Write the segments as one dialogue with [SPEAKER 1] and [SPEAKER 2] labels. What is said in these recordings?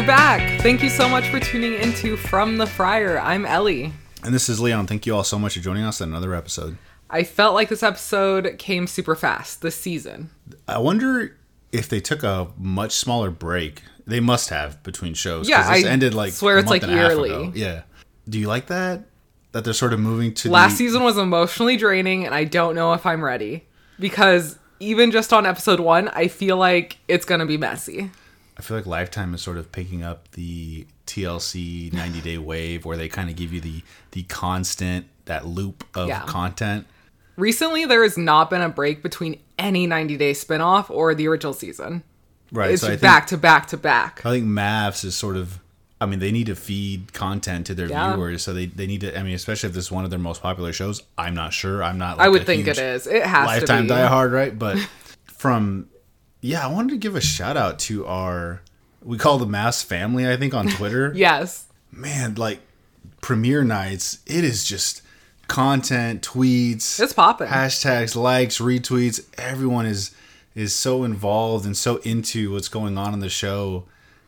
[SPEAKER 1] We're back. Thank you so much for tuning into From the Fryer. I'm Ellie.
[SPEAKER 2] And this is Leon. Thank you all so much for joining us on another episode.
[SPEAKER 1] I felt like this episode came super fast this season.
[SPEAKER 2] I wonder if they took a much smaller break. They must have between shows.
[SPEAKER 1] Yeah,
[SPEAKER 2] this
[SPEAKER 1] I
[SPEAKER 2] ended like
[SPEAKER 1] swear
[SPEAKER 2] a
[SPEAKER 1] it's, like, yearly.
[SPEAKER 2] ago. Yeah. Do you like that? That they're sort of moving to
[SPEAKER 1] Last
[SPEAKER 2] the,
[SPEAKER 1] season was emotionally draining, and I don't know if I'm ready because even just on episode one, I feel like it's gonna be messy.
[SPEAKER 2] I feel like Lifetime is sort of picking up the TLC 90 day wave where they kind of give you the the constant that loop of
[SPEAKER 1] Yeah.
[SPEAKER 2] content.
[SPEAKER 1] Recently, there has not been a break between any 90 day spinoff or the original season.
[SPEAKER 2] Right.
[SPEAKER 1] It's
[SPEAKER 2] so think,
[SPEAKER 1] back to back to back.
[SPEAKER 2] I think MAFS is sort of I mean, they need to feed content to their
[SPEAKER 1] Yeah.
[SPEAKER 2] viewers, so they, they need to. I mean, especially if this is one of their most popular shows. I'm not sure. I'm not. Like
[SPEAKER 1] I would think it is. It has
[SPEAKER 2] lifetime
[SPEAKER 1] to be.
[SPEAKER 2] diehard, right? But from yeah, I wanted to give a shout out to our we call the MAFS family. I think on Twitter.
[SPEAKER 1] Yes.
[SPEAKER 2] Man, like premiere nights, it is just content, tweets,
[SPEAKER 1] It's popping.
[SPEAKER 2] hashtags, likes, retweets. Everyone is is so involved and so into what's going on in the show,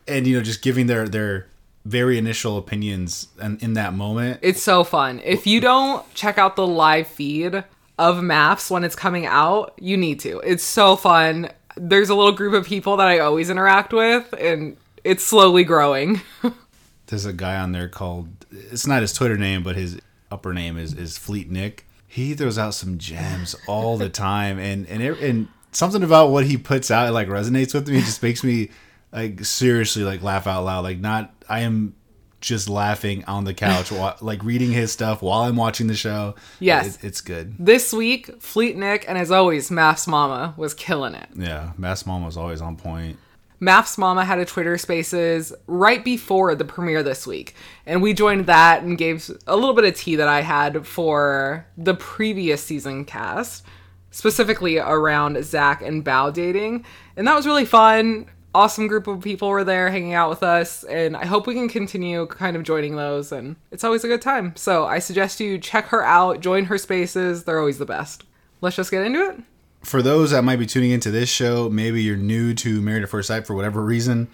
[SPEAKER 2] and you know, just giving their their very initial opinions and in that moment.
[SPEAKER 1] It's so fun. If you don't check out the live feed of MAFS when it's coming out, you need to. It's so fun. There's a little group of people that I always interact with, and it's slowly growing.
[SPEAKER 2] There's a guy on there called it's not his Twitter name, but his upper name is is Fleet Nick. He throws out some gems all the time, and and it, and something about what he puts out like resonates with me. It just makes me like seriously like laugh out loud. Like not I am just laughing on the couch, wa- like reading his stuff while I'm watching the show.
[SPEAKER 1] Yes.
[SPEAKER 2] It- it's good.
[SPEAKER 1] this week, Fleet Nick, and as always, MAFS Mama was killing it.
[SPEAKER 2] Yeah, MAFS Mom was always on point.
[SPEAKER 1] MAFS Mama had a Twitter Spaces right before the premiere this week, and we joined that and gave a little bit of tea that I had for the previous season cast, specifically around Zach and Bow dating, and that was really fun. Awesome group of people were there hanging out with us, and I hope we can continue kind of joining those, and it's always a good time. So I suggest you check her out, join her spaces, they're always the best. Let's just get into it.
[SPEAKER 2] for those that might be tuning into this show, maybe you're new to Married at First Sight for whatever reason,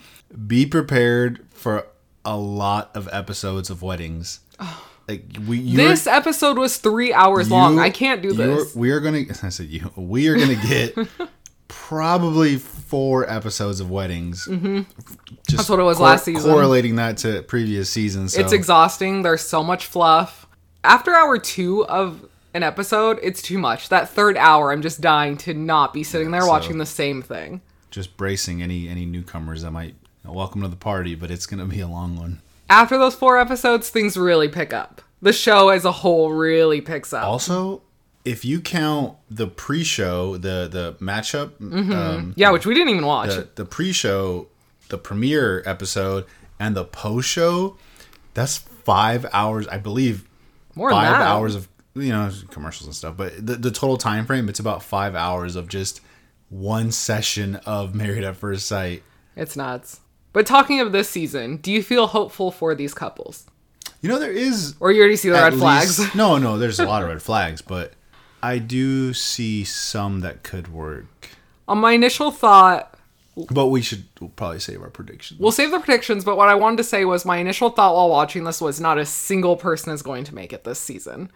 [SPEAKER 2] be prepared for a lot of episodes of weddings. Like we,
[SPEAKER 1] This episode was three hours long. I can't do this.
[SPEAKER 2] We are gonna. I said you. We are gonna get probably four episodes of weddings. Mm-hmm. Just
[SPEAKER 1] That's what it was last season.
[SPEAKER 2] Correlating that to previous seasons. So.
[SPEAKER 1] It's exhausting. There's so much fluff. After hour two of an episode, it's too much. That third hour, I'm just dying to not be sitting there
[SPEAKER 2] So-
[SPEAKER 1] watching the same thing.
[SPEAKER 2] just bracing any any newcomers that might welcome to the party, but it's gonna be a long one.
[SPEAKER 1] After those four episodes, things really pick up. The show as a whole really picks up.
[SPEAKER 2] Also, if you count the pre-show, the the matchup, um,
[SPEAKER 1] yeah, which we didn't even watch.
[SPEAKER 2] the, the pre-show, the premiere episode, and the post-show, that's five hours, I believe.
[SPEAKER 1] More than
[SPEAKER 2] five
[SPEAKER 1] that.
[SPEAKER 2] hours of you know commercials and stuff, but the the total time frame, it's about five hours of just one session of Married at First Sight.
[SPEAKER 1] It's nuts. But talking of this season, do you feel hopeful for these couples?
[SPEAKER 2] You know, there is
[SPEAKER 1] Or you already see the red flags?
[SPEAKER 2] no, no, there's a lot of red flags, but I do see some that could work.
[SPEAKER 1] On my initial thought,
[SPEAKER 2] But we should we'll probably save our predictions.
[SPEAKER 1] We'll save the predictions, but what I wanted to say was my initial thought while watching this was not a single person is going to make it this season.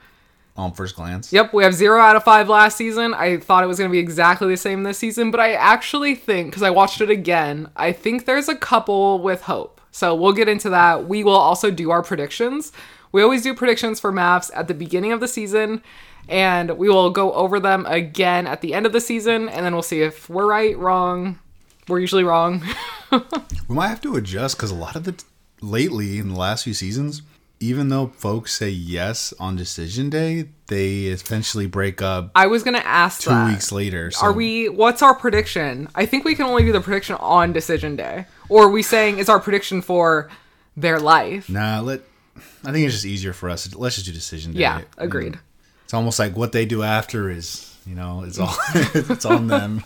[SPEAKER 2] on first glance.
[SPEAKER 1] Yep, we have zero out of five last season. I thought it was going to be exactly the same this season, but I actually think, because I watched it again, I think there's a couple with hope. So we'll get into that. We will also do our predictions. We always do predictions for MAFS at the beginning of the season, and we will go over them again at the end of the season, and then we'll see if we're right, wrong. We're usually wrong.
[SPEAKER 2] We might have to adjust because a lot of the lately in the last few seasons, even though folks say yes on decision day, they eventually break up
[SPEAKER 1] I was going to ask
[SPEAKER 2] two
[SPEAKER 1] that.
[SPEAKER 2] weeks later. So
[SPEAKER 1] Are we? What's our prediction? I think we can only do the prediction on decision day. Or are we saying is our prediction for their life?
[SPEAKER 2] Nah, let. I think it's just easier for us. Let's just do decision day.
[SPEAKER 1] Yeah, agreed.
[SPEAKER 2] It's almost like what they do after is, you know, it's all it's on them.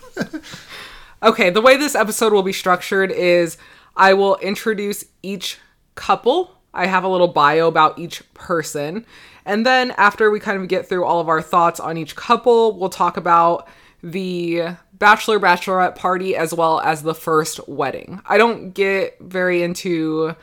[SPEAKER 1] Okay, the way this episode will be structured is I will introduce each couple. I have a little bio about each person. And then after we kind of get through all of our thoughts on each couple, we'll talk about the bachelor bachelorette party as well as the first wedding. I don't get very into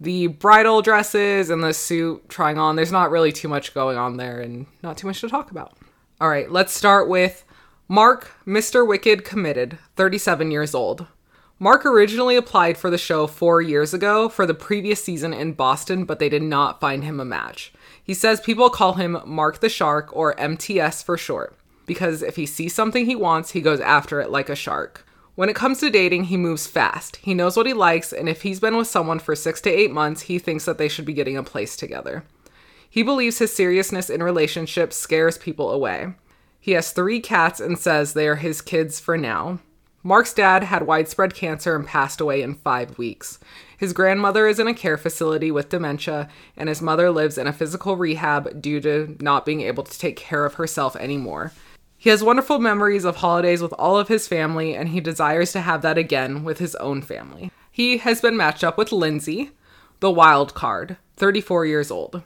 [SPEAKER 1] the bridal dresses and the suit trying on. There's not really too much going on there and not too much to talk about. All right, let's start with Mark, Mr. Wicked committed, 37 years old. Mark originally applied for the show four years ago for the previous season in Boston, but they did not find him a match. He says people call him Mark the Shark or MTS for short, because if he sees something he wants, he goes after it like a shark. When it comes to dating, he moves fast. He knows what he likes, and if he's been with someone for six to eight months, he thinks that they should be getting a place together. He believes his seriousness in relationships scares people away. He has three cats and says they are his kids for now. Mark's dad had widespread cancer and passed away in five weeks. His grandmother is in a care facility with dementia, and his mother lives in a physical rehab due to not being able to take care of herself anymore. He has wonderful memories of holidays with all of his family, and he desires to have that again with his own family. He has been matched up with Lindsay, the wild card, 34 years old.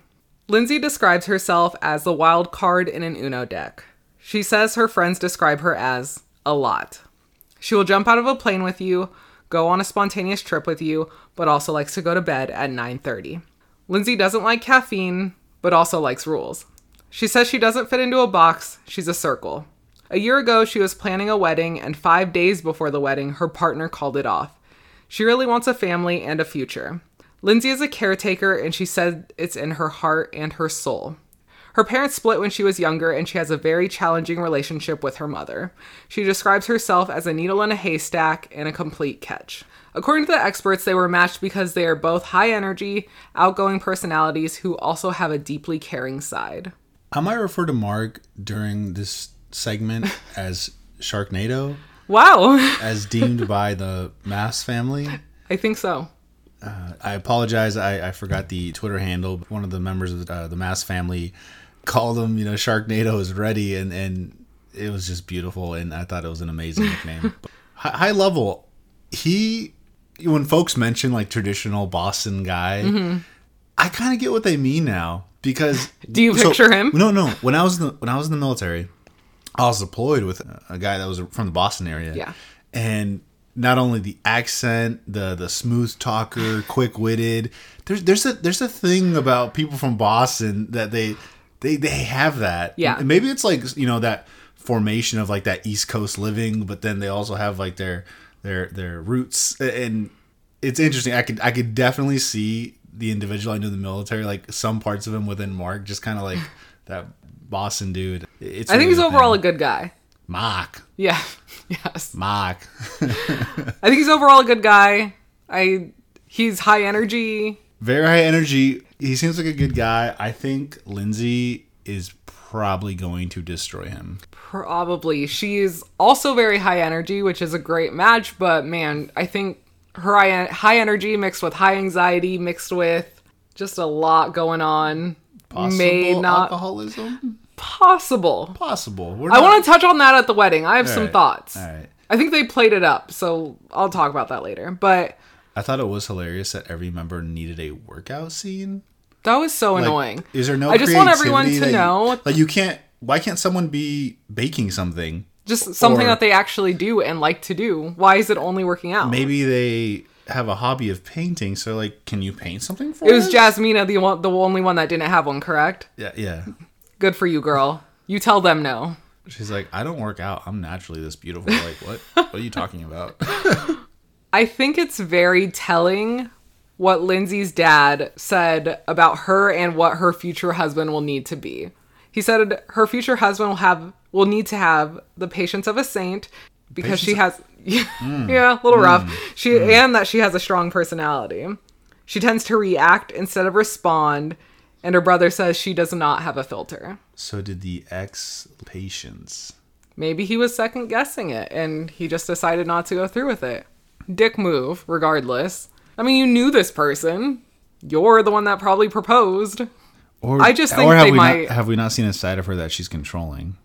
[SPEAKER 1] Lindsay describes herself as the wild card in an Uno deck. She says her friends describe her as a lot. She will jump out of a plane with you, go on a spontaneous trip with you, but also likes to go to bed at 9:30. Lindsay doesn't like caffeine, but also likes rules. She says she doesn't fit into a box, she's a circle. A year ago, she was planning a wedding, and five days before the wedding, her partner called it off. She really wants a family and a future. Lindsay is a caretaker, and she said it's in her heart and her soul. Her parents split when she was younger, and she has a very challenging relationship with her mother. She describes herself as a needle in a haystack and a complete catch. According to the experts, they were matched because they are both high energy, outgoing personalities who also have a deeply caring side.
[SPEAKER 2] I might refer to Mark during this segment as Sharknado,
[SPEAKER 1] Wow,
[SPEAKER 2] as deemed by the MAFS family.
[SPEAKER 1] I think so.
[SPEAKER 2] I apologize. I, I forgot the Twitter handle. One of the members of the, uh, the MAFS family called him, you know, Sharknado is ready, and and it was just beautiful, and I thought it was an amazing nickname. high, high level, he when folks mention like traditional Boston guy, I kind of get what they mean now because.
[SPEAKER 1] Do you picture him?
[SPEAKER 2] No, no. When I was in the, when I was in the military, I was deployed with a guy that was from the Boston area.
[SPEAKER 1] Yeah.
[SPEAKER 2] And not only the accent, the the smooth talker, quick witted. There's there's a there's a thing about people from Boston that they they they have that.
[SPEAKER 1] Yeah.
[SPEAKER 2] And maybe it's like you know that formation of like that East Coast living, but then they also have like their their their roots and it's interesting. I could I could definitely see the individual I knew in the military, like some parts of him within Mark, just kind of like that Boston dude. It's
[SPEAKER 1] I think he's overall a good guy.
[SPEAKER 2] Mark.
[SPEAKER 1] Yeah. Yes.
[SPEAKER 2] Mark.
[SPEAKER 1] I think he's overall a good guy. I he's high energy.
[SPEAKER 2] Very high energy. He seems like a good guy. I think Lindsay is probably going to destroy him.
[SPEAKER 1] Probably. She's also very high energy, which is a great match, but man, I think her high, high energy mixed with high anxiety mixed with just a lot going on
[SPEAKER 2] Possible
[SPEAKER 1] may not
[SPEAKER 2] alcoholism?
[SPEAKER 1] possible.
[SPEAKER 2] Possible. We're
[SPEAKER 1] I want to touch on that at the wedding. I have some
[SPEAKER 2] right.
[SPEAKER 1] thoughts.
[SPEAKER 2] All right.
[SPEAKER 1] I think they played it up, so I'll talk about that later. But
[SPEAKER 2] I thought it was hilarious that every member needed a workout scene.
[SPEAKER 1] that was so
[SPEAKER 2] Like,
[SPEAKER 1] annoying.
[SPEAKER 2] Is there no?
[SPEAKER 1] I just want everyone to
[SPEAKER 2] you-
[SPEAKER 1] know
[SPEAKER 2] like you can't. Why can't someone be baking something?
[SPEAKER 1] Just something
[SPEAKER 2] or-
[SPEAKER 1] that they actually do and like to do. Why is it only working out?
[SPEAKER 2] Maybe they have a hobby of painting. So like, can you paint something for
[SPEAKER 1] It was
[SPEAKER 2] us?
[SPEAKER 1] Jasmina, the one, the only one that didn't have one, correct?
[SPEAKER 2] Yeah, yeah.
[SPEAKER 1] Good for you, girl. You tell them no.
[SPEAKER 2] She's like, I don't work out. I'm naturally this beautiful. Like, what? what are you talking about?
[SPEAKER 1] I think it's very telling what Lindsay's dad said about her and what her future husband will need to be. He said her future husband will have will need to have the patience of a saint because she has yeah, hmm. a little rough. Hmm. She hmm. and that she has a strong personality. She tends to react instead of respond, and her brother says she does not have a filter.
[SPEAKER 2] so did the ex patients.
[SPEAKER 1] Maybe he was second guessing it and he just decided not to go through with it. Dick move, regardless. I mean, you knew this person. You're the one that probably proposed.
[SPEAKER 2] Or
[SPEAKER 1] I just think
[SPEAKER 2] or have
[SPEAKER 1] they
[SPEAKER 2] we
[SPEAKER 1] might-
[SPEAKER 2] Not, have we not seen a side of her that she's controlling?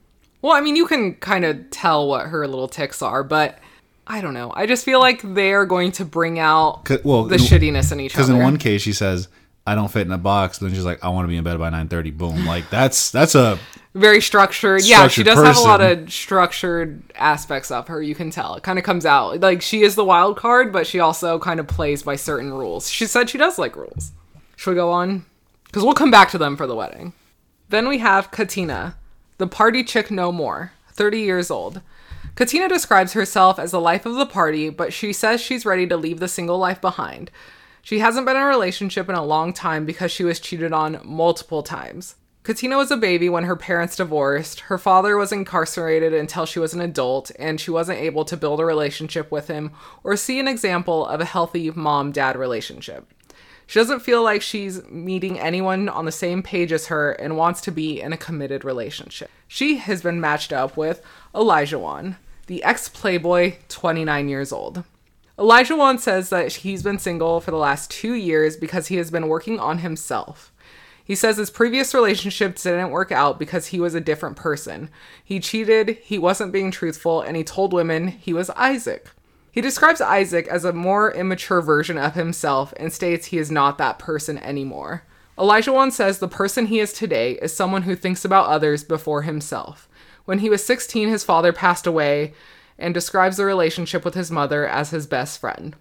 [SPEAKER 1] Well, I mean, you can kind of tell what her little ticks are, but I don't know. I just feel like they're going to bring out
[SPEAKER 2] well,
[SPEAKER 1] the
[SPEAKER 2] in-
[SPEAKER 1] shittiness in each other.
[SPEAKER 2] Because in one case she says, I don't fit in a box. Then she's like, I want to be in bed by nine thirty. Boom. Like that's that's a
[SPEAKER 1] very structured. yeah, she
[SPEAKER 2] Structured
[SPEAKER 1] does have a lot of structured aspects of her. You can tell. It kind of comes out. Like she is the wild card, but she also kind of plays by certain rules. She said she does like rules. Should we go on? Because we'll come back to them for the wedding. Then we have Katina, the party chick no more, 30 years old. Katina describes herself as the life of the party, but she says she's ready to leave the single life behind. She hasn't been in a relationship in a long time because she was cheated on multiple times. Katina was a baby when her parents divorced. Her father was incarcerated until she was an adult, and she wasn't able to build a relationship with him or see an example of a healthy mom dad relationship. She doesn't feel like she's meeting anyone on the same page as her and wants to be in a committed relationship. She has been matched up with Olajuwon, the ex Playboy, 29 years old. Olajuwon says that he's been single for the last two years because he has been working on himself. He says his previous relationships didn't work out because he was a different person. He cheated, he wasn't being truthful, and he told women he was Isaac. He describes Isaac as a more immature version of himself and states he is not that person anymore. Olajuwon says the person he is today is someone who thinks about others before himself. When he was 16, his father passed away and describes the relationship with his mother as his best friend.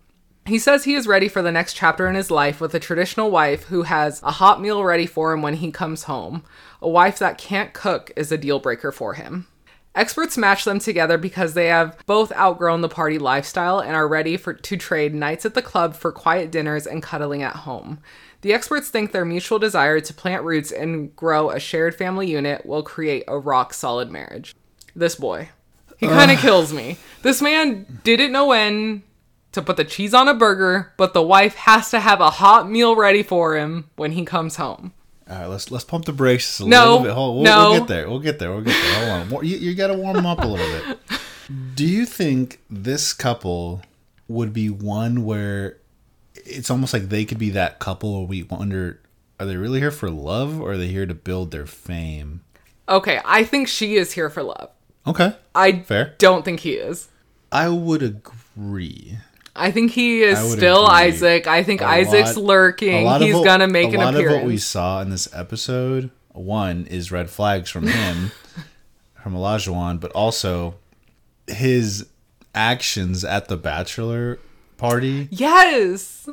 [SPEAKER 1] He says he is ready for the next chapter in his life with a traditional wife who has a hot meal ready for him when he comes home. A wife that can't cook is a deal breaker for him. Experts match them together because they have both outgrown the party lifestyle and are ready for to trade nights at the club for quiet dinners and cuddling at home. The experts think their mutual desire to plant roots and grow a shared family unit will create a rock solid marriage. This boy. He kind of kills me. This man didn't know when to put the cheese on a burger, but the wife has to have a hot meal ready for him when he comes home.
[SPEAKER 2] All right, let's let's pump the brakes a
[SPEAKER 1] No,
[SPEAKER 2] little bit. Hold, we'll,
[SPEAKER 1] no.
[SPEAKER 2] we'll get there. We'll get there. We'll get there. Hold on. You, you got to warm them up a little bit. Do you think this couple would be one where it's almost like they could be that couple where we wonder are they really here for love or are they here to build their fame?
[SPEAKER 1] Okay, I think she is here for love.
[SPEAKER 2] Okay.
[SPEAKER 1] I
[SPEAKER 2] Fair.
[SPEAKER 1] don't think he is.
[SPEAKER 2] I would agree.
[SPEAKER 1] I think he is
[SPEAKER 2] I
[SPEAKER 1] still. Isaac. I think Isaac's
[SPEAKER 2] lot-
[SPEAKER 1] lurking. He's
[SPEAKER 2] what-
[SPEAKER 1] gonna make an appearance.
[SPEAKER 2] a lot of what we saw in this episode, one is red flags from him, from Olajuwon, but also his actions at the bachelor party.
[SPEAKER 1] yes.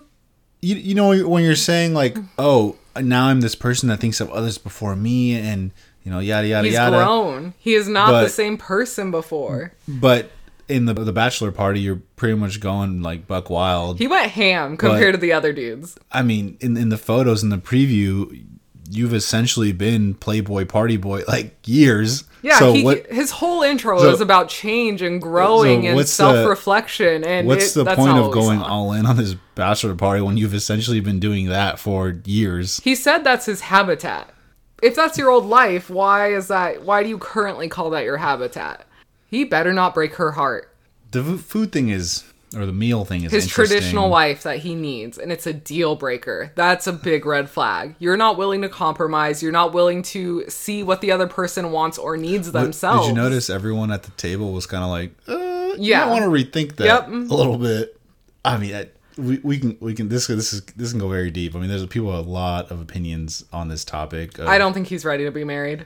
[SPEAKER 2] You, you know when you're saying like, oh, now I'm this person that thinks of others before me, and you know yada yada
[SPEAKER 1] He's
[SPEAKER 2] yada.
[SPEAKER 1] He's grown. He is not the same person before.
[SPEAKER 2] But in the the bachelor party, you're pretty much going like buck wild.
[SPEAKER 1] He went ham compared to the other dudes.
[SPEAKER 2] I mean, in in the photos in the preview, you've essentially been Playboy Party Boy like years.
[SPEAKER 1] Yeah,
[SPEAKER 2] So
[SPEAKER 1] he,
[SPEAKER 2] what?
[SPEAKER 1] his whole intro
[SPEAKER 2] so-
[SPEAKER 1] is about change and growing
[SPEAKER 2] so
[SPEAKER 1] and self-reflection. And
[SPEAKER 2] What's
[SPEAKER 1] it-
[SPEAKER 2] the point of going all in on this bachelor party when you've essentially been doing that for years?
[SPEAKER 1] He said that's his habitat. If that's your old life, why is that? Why do you currently call that your habitat? He better not break her heart.
[SPEAKER 2] The food thing is, or the meal thing is
[SPEAKER 1] His traditional wife that he needs, and it's a deal breaker. That's a big red flag. You're not willing to compromise. You're not willing to see what the other person wants or needs themselves.
[SPEAKER 2] Did you notice everyone at the table was kind of like, uh,
[SPEAKER 1] Yeah.
[SPEAKER 2] I want to rethink that
[SPEAKER 1] Yep.
[SPEAKER 2] a little bit. I mean, I, we, we can we can this this is this can go very deep. I mean, there's people have a lot of opinions on this topic. of-
[SPEAKER 1] I don't think he's ready to be married.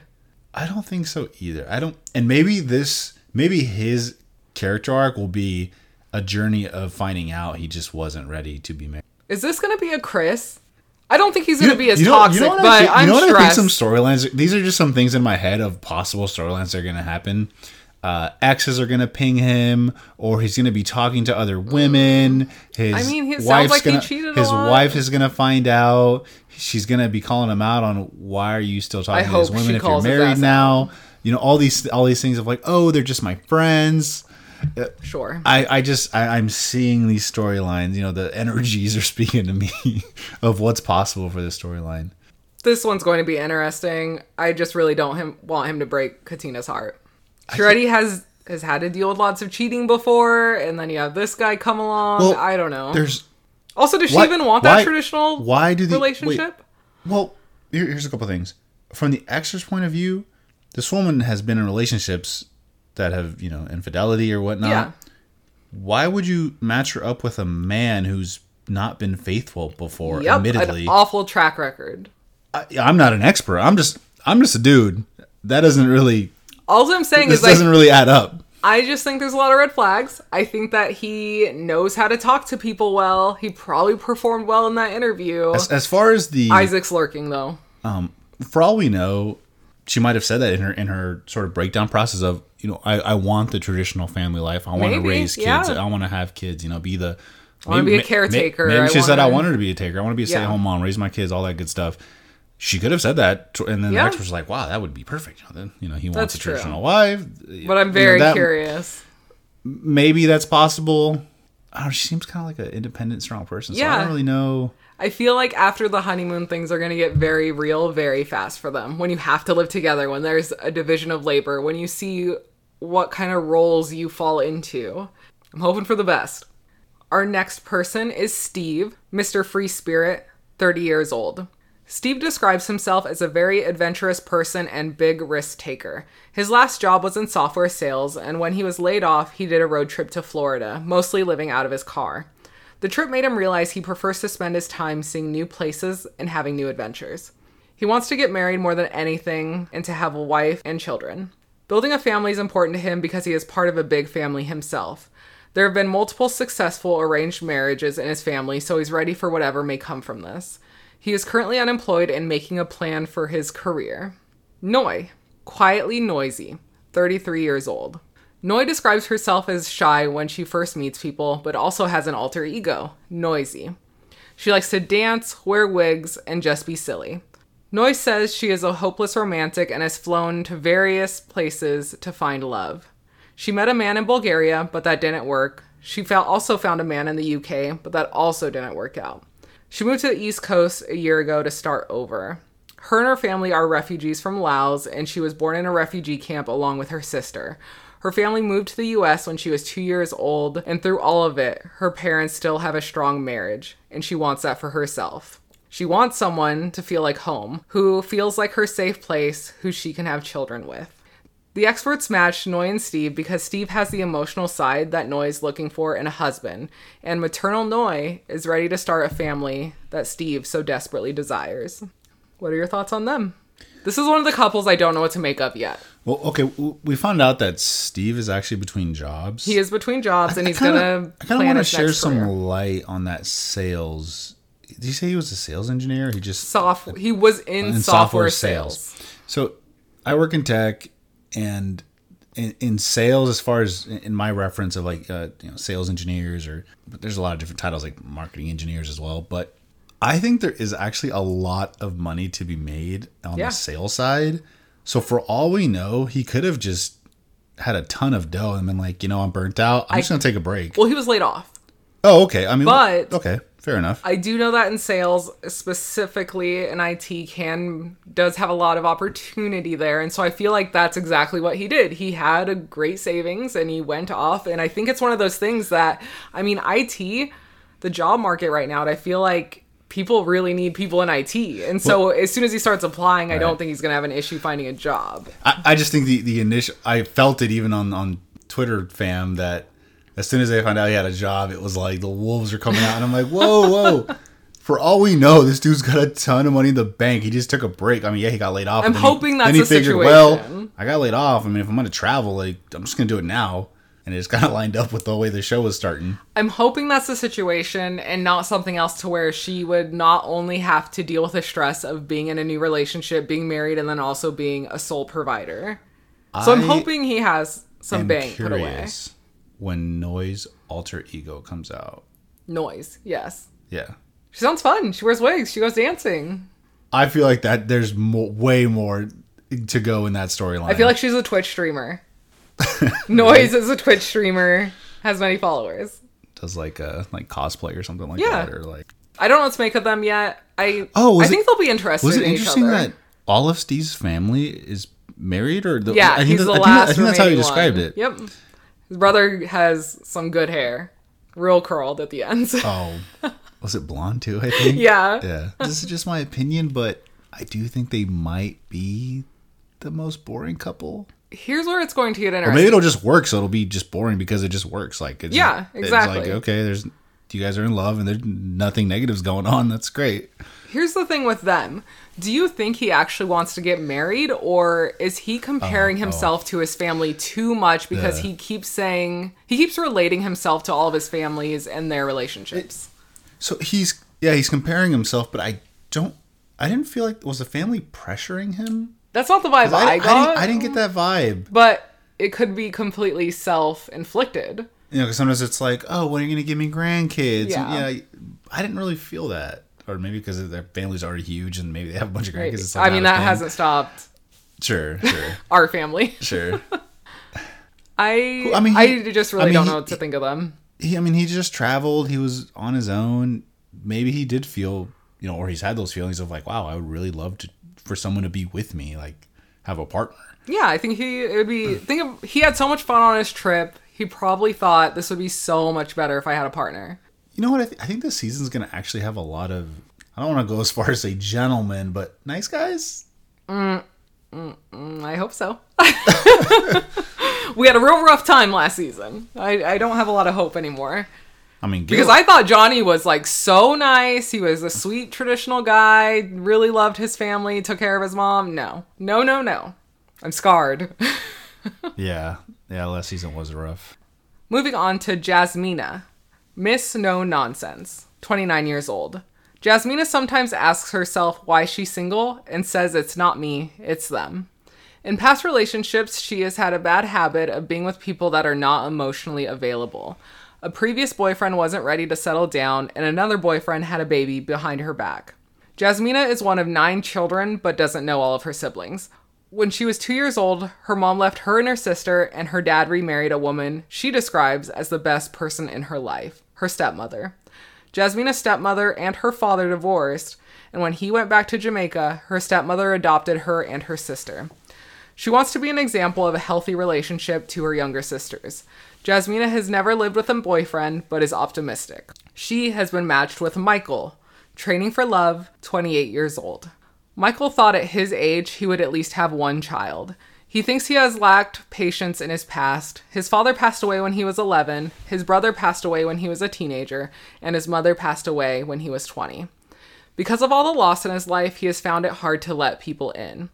[SPEAKER 2] I don't think so either. I don't, and maybe this, maybe his character arc will be a journey of finding out he just wasn't ready to be married.
[SPEAKER 1] Is this going to be a Chris? I don't think he's going to be as
[SPEAKER 2] know-
[SPEAKER 1] toxic,
[SPEAKER 2] what I
[SPEAKER 1] but I'm
[SPEAKER 2] you know what I think some storylines. These are just some things in my head of possible storylines that are going to happen. Uh, exes are going to ping him, or he's going to be talking to other women. His
[SPEAKER 1] I mean, sounds
[SPEAKER 2] wife's
[SPEAKER 1] like
[SPEAKER 2] gonna,
[SPEAKER 1] cheated a
[SPEAKER 2] His wife is going to find out. She's going to be calling him out on why are you still talking
[SPEAKER 1] I
[SPEAKER 2] to these women if you're married now. You know all these all these things of like, oh, they're just my friends.
[SPEAKER 1] sure.
[SPEAKER 2] I, I just I, I'm seeing these storylines. You know, the energies are speaking to me of what's possible for this storyline.
[SPEAKER 1] this one's going to be interesting. I just really don't him, want him to break Katina's heart. She already has has had to deal with lots of cheating before, and then you have this guy come along.
[SPEAKER 2] Well,
[SPEAKER 1] I don't know.
[SPEAKER 2] There's
[SPEAKER 1] Also, does she
[SPEAKER 2] why-
[SPEAKER 1] even want
[SPEAKER 2] why-
[SPEAKER 1] that traditional
[SPEAKER 2] why do the- wait.
[SPEAKER 1] relationship?
[SPEAKER 2] well, here, here's a couple things from the ex's point of view. This woman has been in relationships that have you know infidelity or whatnot.
[SPEAKER 1] Yeah.
[SPEAKER 2] Why would you match her up with a man who's not been faithful before.
[SPEAKER 1] Yep,
[SPEAKER 2] admittedly,
[SPEAKER 1] an awful track record.
[SPEAKER 2] I, I'm not an expert. I'm just I'm just a dude. That doesn't really
[SPEAKER 1] All I'm saying
[SPEAKER 2] this
[SPEAKER 1] is like
[SPEAKER 2] doesn't really add up.
[SPEAKER 1] I just think there's a lot of red flags. I think that he knows how to talk to people well. He probably performed well in that interview.
[SPEAKER 2] As, as far as the
[SPEAKER 1] Isaac's lurking though.
[SPEAKER 2] Um, for all we know, she might have said that in her in her sort of breakdown process of you know I, I want the traditional family life. I want to raise kids.
[SPEAKER 1] yeah.
[SPEAKER 2] I want to have kids. You know, be the.
[SPEAKER 1] wanna be a caretaker.
[SPEAKER 2] Maybe,
[SPEAKER 1] I
[SPEAKER 2] she said I
[SPEAKER 1] wanna-
[SPEAKER 2] wanted to be a taker. I want to be a stay at home mom, raise my kids, all that good stuff. She could have said that, and then
[SPEAKER 1] Yeah.
[SPEAKER 2] the expert was like, "Wow, that would be perfect." You know, then you know he wants
[SPEAKER 1] That's
[SPEAKER 2] a
[SPEAKER 1] true.
[SPEAKER 2] traditional wife,
[SPEAKER 1] But I'm
[SPEAKER 2] You know,
[SPEAKER 1] very
[SPEAKER 2] that-
[SPEAKER 1] curious.
[SPEAKER 2] Maybe that's possible. I don't know, she seems kind of like an independent, strong person. So I don't really know.
[SPEAKER 1] I feel like after the honeymoon, things are going to get very real very fast for them. When you have to live together, when there's a division of labor, when you see what kind of roles you fall into. I'm hoping for the best. Our next person is Steve, Mr. Free Spirit, 30 years old. Steve describes himself as a very adventurous person and big risk taker. His last job was in software sales, and when he was laid off, he did a road trip to Florida, mostly living out of his car. The trip made him realize he prefers to spend his time seeing new places and having new adventures. He wants to get married more than anything and to have a wife and children. Building a family is important to him because he is part of a big family himself. There have been multiple successful arranged marriages in his family, so he's ready for whatever may come from this. He is currently unemployed and making a plan for his career. Noi, quietly noisy, 33 years old. Noi describes herself as shy when she first meets people, but also has an alter ego, noisy. She likes to dance, wear wigs, and just be silly. Noi says she is a hopeless romantic and has flown to various places to find love. She met a man in Bulgaria, but that didn't work. She also found a man in the UK, but that also didn't work out. She moved to the East Coast a year ago to start over. Her and her family are refugees from Laos, and she was born in a refugee camp along with her sister. Her family moved to the US when she was two years old, and through all of it, her parents still have a strong marriage, and she wants that for herself. She wants someone to feel like home, who feels like her safe place, who she can have children with. The experts matched Noi and Steve because Steve has the emotional side that Noi is looking for in a husband, and maternal Noy is ready to start a family that Steve so desperately desires. What are your thoughts on them? This is one of the couples I don't know what to make of yet.
[SPEAKER 2] Well, okay, we found out that Steve is actually between jobs.
[SPEAKER 1] He is between jobs and he's
[SPEAKER 2] kinda,
[SPEAKER 1] gonna
[SPEAKER 2] I kind of want to share some
[SPEAKER 1] career.
[SPEAKER 2] light on that sales. Did you say he was a sales engineer? He just
[SPEAKER 1] Soft. He was in,
[SPEAKER 2] in
[SPEAKER 1] software, sales.
[SPEAKER 2] So I work in tech, and in, in sales, as far as in my reference of like uh, you know sales engineers, or but there's a lot of different titles like marketing engineers as well. But I think there is actually a lot of money to be made on
[SPEAKER 1] Yeah.
[SPEAKER 2] the sales side. So for all we know, he could have just had a ton of dough and been like, you know, I'm burnt out. I'm just gonna take a break.
[SPEAKER 1] Well, he was laid off.
[SPEAKER 2] oh, okay. I mean,
[SPEAKER 1] But-
[SPEAKER 2] okay, fair enough.
[SPEAKER 1] I do know that in sales, specifically in IT, can does have a lot of opportunity there, and so I feel like that's exactly what he did. He had a great savings, and he went off. And I think it's one of those things that, I mean, IT, the job market right now, and I feel like people really need people in IT, and so as soon as he starts applying, I don't think he's gonna have an issue finding a job.
[SPEAKER 2] I, I just think the, the initial I felt it even on on Twitter fam that as soon as they found out he had a job, it was like the wolves are coming out, and I'm like, whoa, whoa. For all we know, this dude's got a ton of money in the bank. He just took a break. I mean, yeah, he got laid off.
[SPEAKER 1] I'm
[SPEAKER 2] then he-
[SPEAKER 1] hoping that's
[SPEAKER 2] then he
[SPEAKER 1] the
[SPEAKER 2] figured,
[SPEAKER 1] situation.
[SPEAKER 2] well, I got laid off. I mean, if I'm gonna travel, like I'm just gonna do it now. And it just kind of lined up with the way the show was starting.
[SPEAKER 1] I'm hoping that's the situation and not something else to where she would not only have to deal with the stress of being in a new relationship, being married, and then also being a sole provider. So I'm
[SPEAKER 2] I
[SPEAKER 1] hoping he has some bank put away.
[SPEAKER 2] when Noise Alter Ego comes out.
[SPEAKER 1] Noise, yes.
[SPEAKER 2] Yeah,
[SPEAKER 1] She sounds fun. She wears wigs. She goes dancing.
[SPEAKER 2] I feel like that there's mo- way more to go in that storyline.
[SPEAKER 1] I feel like she's a Twitch streamer. Noise is a Twitch streamer, has many followers.
[SPEAKER 2] does like a like cosplay or something like
[SPEAKER 1] Yeah.
[SPEAKER 2] that, or like.
[SPEAKER 1] I don't know what to make of them yet. I
[SPEAKER 2] Oh,
[SPEAKER 1] I think
[SPEAKER 2] it-
[SPEAKER 1] they'll be interested
[SPEAKER 2] Was it
[SPEAKER 1] in
[SPEAKER 2] interesting that all of Steve's family is married, or the,
[SPEAKER 1] Yeah,
[SPEAKER 2] I think
[SPEAKER 1] he's the
[SPEAKER 2] I think,
[SPEAKER 1] last.
[SPEAKER 2] that- I think that's how you described
[SPEAKER 1] one.
[SPEAKER 2] it.
[SPEAKER 1] Yep. His brother has some good hair, real curled at the ends.
[SPEAKER 2] Oh, was it blonde too? I think.
[SPEAKER 1] yeah.
[SPEAKER 2] Yeah. This is just my opinion, but I do think they might be the most boring couple.
[SPEAKER 1] Here's where it's going to get interesting.
[SPEAKER 2] Or maybe it'll just work, so it'll be just boring because it just works. Like, it's
[SPEAKER 1] Yeah,
[SPEAKER 2] it's
[SPEAKER 1] exactly.
[SPEAKER 2] like okay, there's you guys are in love and there's nothing negative's going on. That's great.
[SPEAKER 1] Here's the thing with them. Do you think he actually wants to get married or is he comparing oh, oh. himself to his family too much because
[SPEAKER 2] The-
[SPEAKER 1] he keeps saying he keeps relating himself to all of his families and their relationships?
[SPEAKER 2] So he's yeah, he's comparing himself, but I don't. I didn't feel like was the family pressuring him.
[SPEAKER 1] That's not the vibe I,
[SPEAKER 2] I, I,
[SPEAKER 1] got.
[SPEAKER 2] didn't, I didn't get that vibe.
[SPEAKER 1] but it could be completely self-inflicted.
[SPEAKER 2] You know, because sometimes it's like, oh, when are you gonna give me grandkids?
[SPEAKER 1] Yeah.
[SPEAKER 2] Yeah, I didn't really feel that, or maybe because their family's already huge and maybe they have a bunch of grandkids. Like
[SPEAKER 1] I mean that hasn't stopped
[SPEAKER 2] Sure, sure,
[SPEAKER 1] our family.
[SPEAKER 2] sure.
[SPEAKER 1] I
[SPEAKER 2] I
[SPEAKER 1] I,
[SPEAKER 2] mean, he-
[SPEAKER 1] just
[SPEAKER 2] I
[SPEAKER 1] really
[SPEAKER 2] mean,
[SPEAKER 1] don't
[SPEAKER 2] he-
[SPEAKER 1] know what to think of them.
[SPEAKER 2] he, I mean, he just traveled. He was on his own. Maybe he did feel, you know, or he's had those feelings of like, wow, I would really love to for someone to be with me, like have a partner.
[SPEAKER 1] Yeah, I think he it would be think of he had so much fun on his trip. He probably thought this would be so much better if I had a partner.
[SPEAKER 2] You know what? I, th- I think this season's gonna actually have a lot of. I don't want to go as far as say gentlemen, but nice guys.
[SPEAKER 1] Mm, I hope so. we had a real rough time last season. I, I don't have a lot of hope anymore.
[SPEAKER 2] I mean,
[SPEAKER 1] Because I thought Johnny was like so nice. He was a sweet traditional guy, really loved his family, took care of his mom. No. No, no, no. I'm scarred.
[SPEAKER 2] yeah, yeah. Last season was rough.
[SPEAKER 1] Moving on to Jasmina, Miss No Nonsense, 29 years old. Jasmina sometimes asks herself why she's single and says it's not me, it's them. In past relationships, she has had a bad habit of being with people that are not emotionally available. A previous boyfriend wasn't ready to settle down, and another boyfriend had a baby behind her back. Jasmina is one of nine children, but doesn't know all of her siblings. When she was two years old, her mom left her and her sister, and her dad remarried a woman she describes as the best person in her life her stepmother. Jasmina's stepmother and her father divorced, and when he went back to Jamaica, her stepmother adopted her and her sister. She wants to be an example of a healthy relationship to her younger sisters. Jasmina has never lived with a boyfriend, but is optimistic. She has been matched with Michael, training for love, 28 years old. Michael thought at his age he would at least have one child. He thinks he has lacked patience in his past. His father passed away when he was 11, his brother passed away when he was a teenager, and his mother passed away when he was 20. Because of all the loss in his life, he has found it hard to let people in.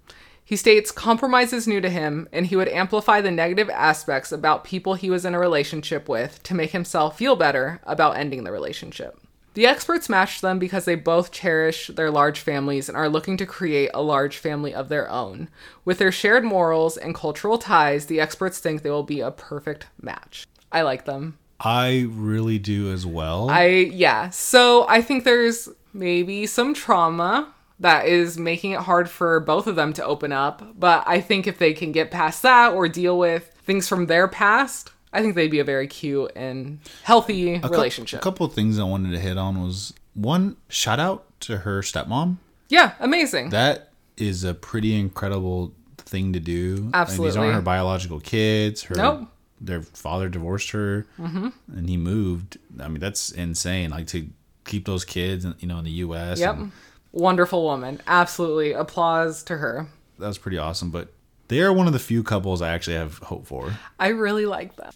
[SPEAKER 1] He states compromise is new to him, and he would amplify the negative aspects about people he was in a relationship with to make himself feel better about ending the relationship. The experts matched them because they both cherish their large families and are looking to create a large family of their own. With their shared morals and cultural ties, the experts think they will be a perfect match. I like them.
[SPEAKER 2] I really do as well.
[SPEAKER 1] I yeah. So I think there's maybe some trauma that is making it hard for both of them to open up, but I think if they can get past that or deal with things from their past, I think they'd be a very cute and healthy
[SPEAKER 2] cou-
[SPEAKER 1] relationship.
[SPEAKER 2] a couple of things I wanted to hit on was one shout out to her stepmom.
[SPEAKER 1] yeah, amazing.
[SPEAKER 2] That is a pretty incredible thing to do. Mean, these aren't her biological kids. Her
[SPEAKER 1] Nope.
[SPEAKER 2] their father divorced her, mm-hmm. and he moved. I mean, that's insane. Like to keep those kids, you know, in the U.S.
[SPEAKER 1] yep.
[SPEAKER 2] and
[SPEAKER 1] Wonderful woman. Absolutely. Applause to her.
[SPEAKER 2] that was pretty awesome. But they are one of the few couples I actually have hope for.
[SPEAKER 1] I really like them.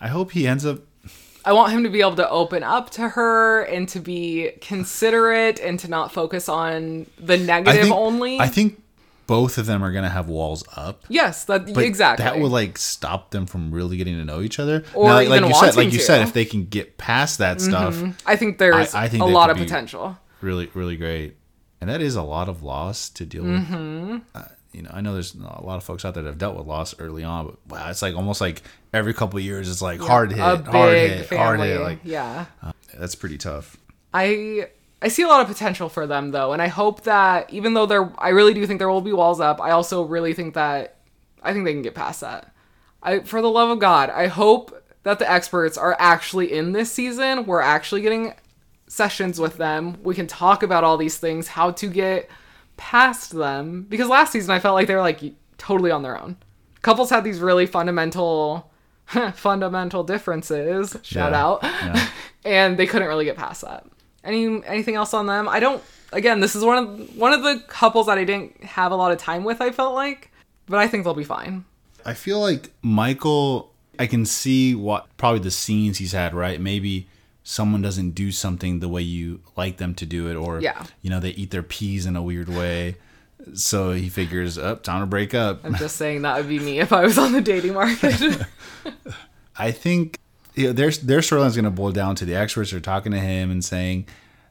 [SPEAKER 2] I hope he ends up.
[SPEAKER 1] I want him to be able to open up to her and to be considerate and to not focus on the
[SPEAKER 2] I
[SPEAKER 1] negative
[SPEAKER 2] think,
[SPEAKER 1] only.
[SPEAKER 2] I think both of them are gonna have walls up.
[SPEAKER 1] yes, that
[SPEAKER 2] But
[SPEAKER 1] exactly.
[SPEAKER 2] that will like stop them from really getting to know each other.
[SPEAKER 1] Or
[SPEAKER 2] like, like
[SPEAKER 1] even
[SPEAKER 2] you said, like you
[SPEAKER 1] to.
[SPEAKER 2] said, if they can get past that stuff, mm-hmm.
[SPEAKER 1] I think there's
[SPEAKER 2] I- I think
[SPEAKER 1] a lot of
[SPEAKER 2] be-
[SPEAKER 1] potential.
[SPEAKER 2] Really, really great. And that is a lot of loss to deal
[SPEAKER 1] Mm-hmm.
[SPEAKER 2] with. Uh, you know, I know there's a lot of folks out there that have dealt with loss early on, but wow, it's like almost like every couple of years, it's like hard hit, hard hit,
[SPEAKER 1] family.
[SPEAKER 2] hard hit. Like
[SPEAKER 1] yeah.
[SPEAKER 2] that's pretty tough.
[SPEAKER 1] I I see a lot of potential for them though, and I hope that even though there, I really do think there will be walls up. I also really think that I think they can get past that. I, for the love of God, I hope that the experts are actually in this season. We're actually getting sessions with them. We can talk about all these things, how to get past them. Because last season I felt like they were like totally on their own. Couples had these really fundamental, fundamental differences. Shout
[SPEAKER 2] Yeah.
[SPEAKER 1] out.
[SPEAKER 2] Yeah.
[SPEAKER 1] and they couldn't really get past that. Any anything else on them? I don't. Again, this is one of one of the couples that I didn't have a lot of time with. I felt like, but I think they'll be fine.
[SPEAKER 2] I feel like Michael. I can see what probably the scenes he's had. Right, maybe someone doesn't do something the way you like them to do it, or
[SPEAKER 1] Yeah.
[SPEAKER 2] you know they eat their peas in a weird way. So he figures, up, time to break up.
[SPEAKER 1] I'm just saying that would be me if I was on the dating market.
[SPEAKER 2] I think you know, their their storyline is going to boil down to the experts are talking to him and saying,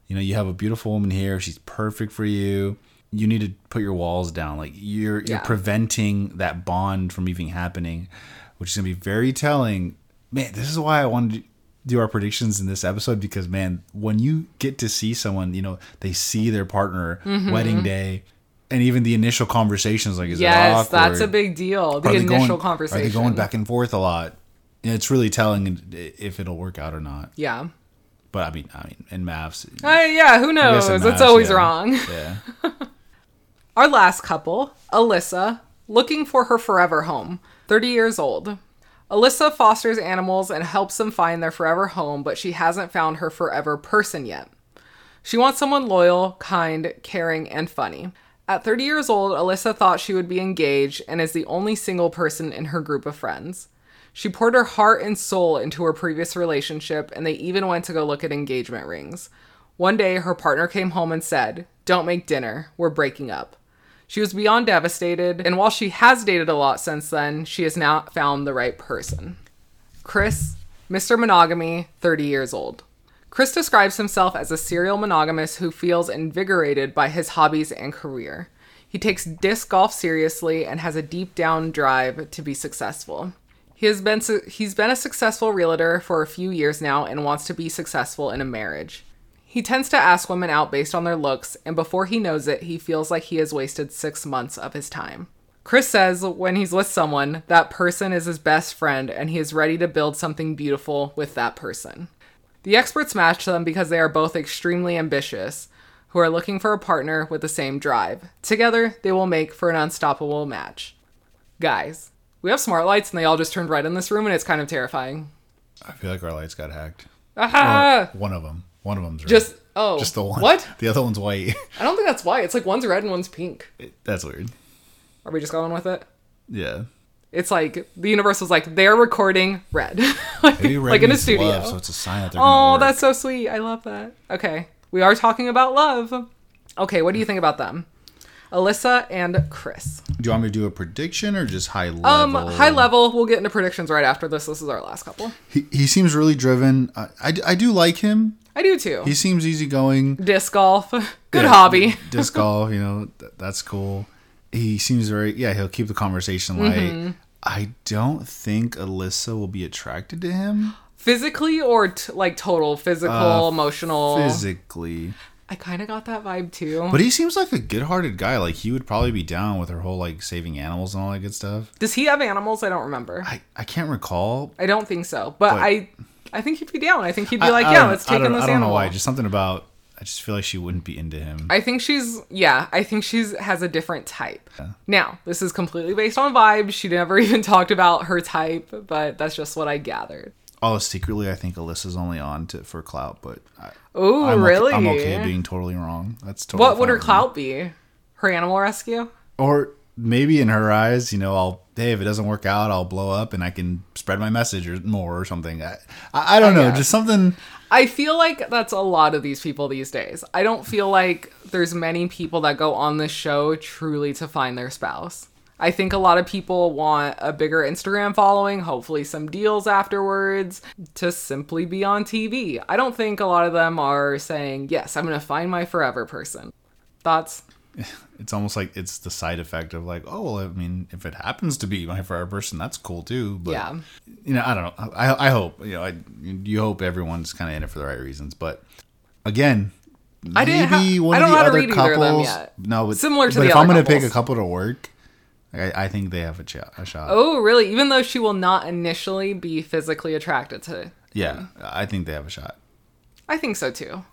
[SPEAKER 2] you know, you have a beautiful woman here. She's perfect for you. You need to put your walls down. Like you're
[SPEAKER 1] Yeah.
[SPEAKER 2] you're preventing that bond from even happening, which is going to be very telling. Man, this is why I wanted to do our predictions in this episode because man, when you get to see someone, you know, they see their partner
[SPEAKER 1] Mm-hmm.
[SPEAKER 2] wedding day. And even the initial conversations, like, is
[SPEAKER 1] yes, that's a big deal. The initial
[SPEAKER 2] going-
[SPEAKER 1] conversation.
[SPEAKER 2] Are they going back and forth a lot? And it's really telling if it'll work out or not.
[SPEAKER 1] Yeah.
[SPEAKER 2] But I mean, I mean, in MAFS,
[SPEAKER 1] Uh, yeah, who knows?
[SPEAKER 2] in
[SPEAKER 1] It's always
[SPEAKER 2] yeah.
[SPEAKER 1] wrong.
[SPEAKER 2] Yeah,
[SPEAKER 1] Our last couple, Alyssa, looking for her forever home, 30 years old. Alyssa fosters animals and helps them find their forever home, but she hasn't found her forever person yet. She wants someone loyal, kind, caring, and funny. At 30 years old, Alyssa thought she would be engaged and is the only single person in her group of friends. She poured her heart and soul into her previous relationship, and they even went to go look at engagement rings. One day, her partner came home and said, Don't make dinner, we're breaking up. She was beyond devastated, and while she has dated a lot since then, she has now found the right person. Chris, Mr. Monogamy, 30 years old. Chris describes himself as a serial monogamist who feels invigorated by his hobbies and career. He takes disc golf seriously and has a deep down drive to be successful. He has been su- he's been a successful realtor for a few years now and wants to be successful in a marriage. He tends to ask women out based on their looks, and before he knows it, he feels like he has wasted six months of his time. Chris says when he's with someone, that person is his best friend and he is ready to build something beautiful with that person. The experts match them because they are both extremely ambitious, who are looking for a partner with the same drive. Together, they will make for an unstoppable match. Guys, we have smart lights and they all just turned red in this room and it's kind of terrifying.
[SPEAKER 2] I feel like our lights got hacked.
[SPEAKER 1] Aha!
[SPEAKER 2] One of them. One of them's red.
[SPEAKER 1] Just oh,
[SPEAKER 2] just the one.
[SPEAKER 1] What?
[SPEAKER 2] The other one's white.
[SPEAKER 1] I don't think that's why. It's like one's red and one's pink.
[SPEAKER 2] That's weird.
[SPEAKER 1] Are we just going with it?
[SPEAKER 2] Yeah.
[SPEAKER 1] It's like the universe was like they're recording red, like,
[SPEAKER 2] red
[SPEAKER 1] like in a studio.
[SPEAKER 2] love, so it's a sign that they're
[SPEAKER 1] oh, that's so sweet. I love that. Okay, we are talking about love. Okay, what do you think about them, Alyssa and Chris?
[SPEAKER 2] Do you want me to do a prediction or just high level?
[SPEAKER 1] Um, high level. We'll get into predictions right after this. This is our last couple.
[SPEAKER 2] He, he seems really driven. I, I, I do like him.
[SPEAKER 1] I do too.
[SPEAKER 2] He seems easygoing.
[SPEAKER 1] Disc golf, good
[SPEAKER 2] Yeah,
[SPEAKER 1] hobby.
[SPEAKER 2] Disc golf, you know, th- that's cool. He seems very, yeah, he'll keep the conversation light.
[SPEAKER 1] Mm-hmm.
[SPEAKER 2] I don't think Alyssa will be attracted to him
[SPEAKER 1] Physically or t- like total physical,
[SPEAKER 2] Uh,
[SPEAKER 1] emotional.
[SPEAKER 2] physically.
[SPEAKER 1] I kind of got that vibe too.
[SPEAKER 2] But he seems like a good hearted guy. Like, he would probably be down with her whole, like, saving animals and all that good stuff.
[SPEAKER 1] Does he have animals? I don't remember.
[SPEAKER 2] I, I can't recall.
[SPEAKER 1] I don't think so, but,
[SPEAKER 2] But-
[SPEAKER 1] I, I think he'd be down. I think he'd be
[SPEAKER 2] I-
[SPEAKER 1] like,
[SPEAKER 2] I
[SPEAKER 1] yeah, let's take in
[SPEAKER 2] don't- I don't
[SPEAKER 1] animal.
[SPEAKER 2] know why. Just something about, I just feel like she wouldn't be into him.
[SPEAKER 1] I think she's yeah, I think she's has a different type. Now, this is completely based on vibes. She never even talked about her type, but that's just what I gathered.
[SPEAKER 2] oh, secretly, I think Alyssa's only on to, for clout, but I,
[SPEAKER 1] Oh, really?
[SPEAKER 2] Okay, I'm okay being totally wrong. That's totally
[SPEAKER 1] what would her clout be? Her animal rescue?
[SPEAKER 2] Or maybe in her eyes, you know, I'll hey, if it doesn't work out, I'll blow up and I can spread my message or more or something. I, I, I don't know,
[SPEAKER 1] yeah.
[SPEAKER 2] just something.
[SPEAKER 1] I feel like that's a lot of these people these days. I don't feel like there's many people that go on this show truly to find their spouse. I think a lot of people want a bigger Instagram following, hopefully some deals afterwards, to simply be on TV. I don't think a lot of them are saying, "Yes, I'm going to find my forever person." Thoughts?
[SPEAKER 2] It's almost like it's the side effect of like, oh, well, I mean, if it happens to be my forever person, that's cool too. But
[SPEAKER 1] Yeah.
[SPEAKER 2] you know, I don't know. I, I hope you know. I you hope everyone's kind of in it for the right reasons, but again.
[SPEAKER 1] I didn't
[SPEAKER 2] maybe
[SPEAKER 1] ha-
[SPEAKER 2] one
[SPEAKER 1] I don't
[SPEAKER 2] the
[SPEAKER 1] know how to
[SPEAKER 2] other
[SPEAKER 1] read either of them yet.
[SPEAKER 2] No, but,
[SPEAKER 1] Similar to
[SPEAKER 2] but
[SPEAKER 1] the
[SPEAKER 2] if I'm gonna pick a couple to work, I, I think they have a, ch- a shot.
[SPEAKER 1] Oh, really? Even though she will not initially be physically attracted to
[SPEAKER 2] Yeah, I think they have a shot.
[SPEAKER 1] I think so too.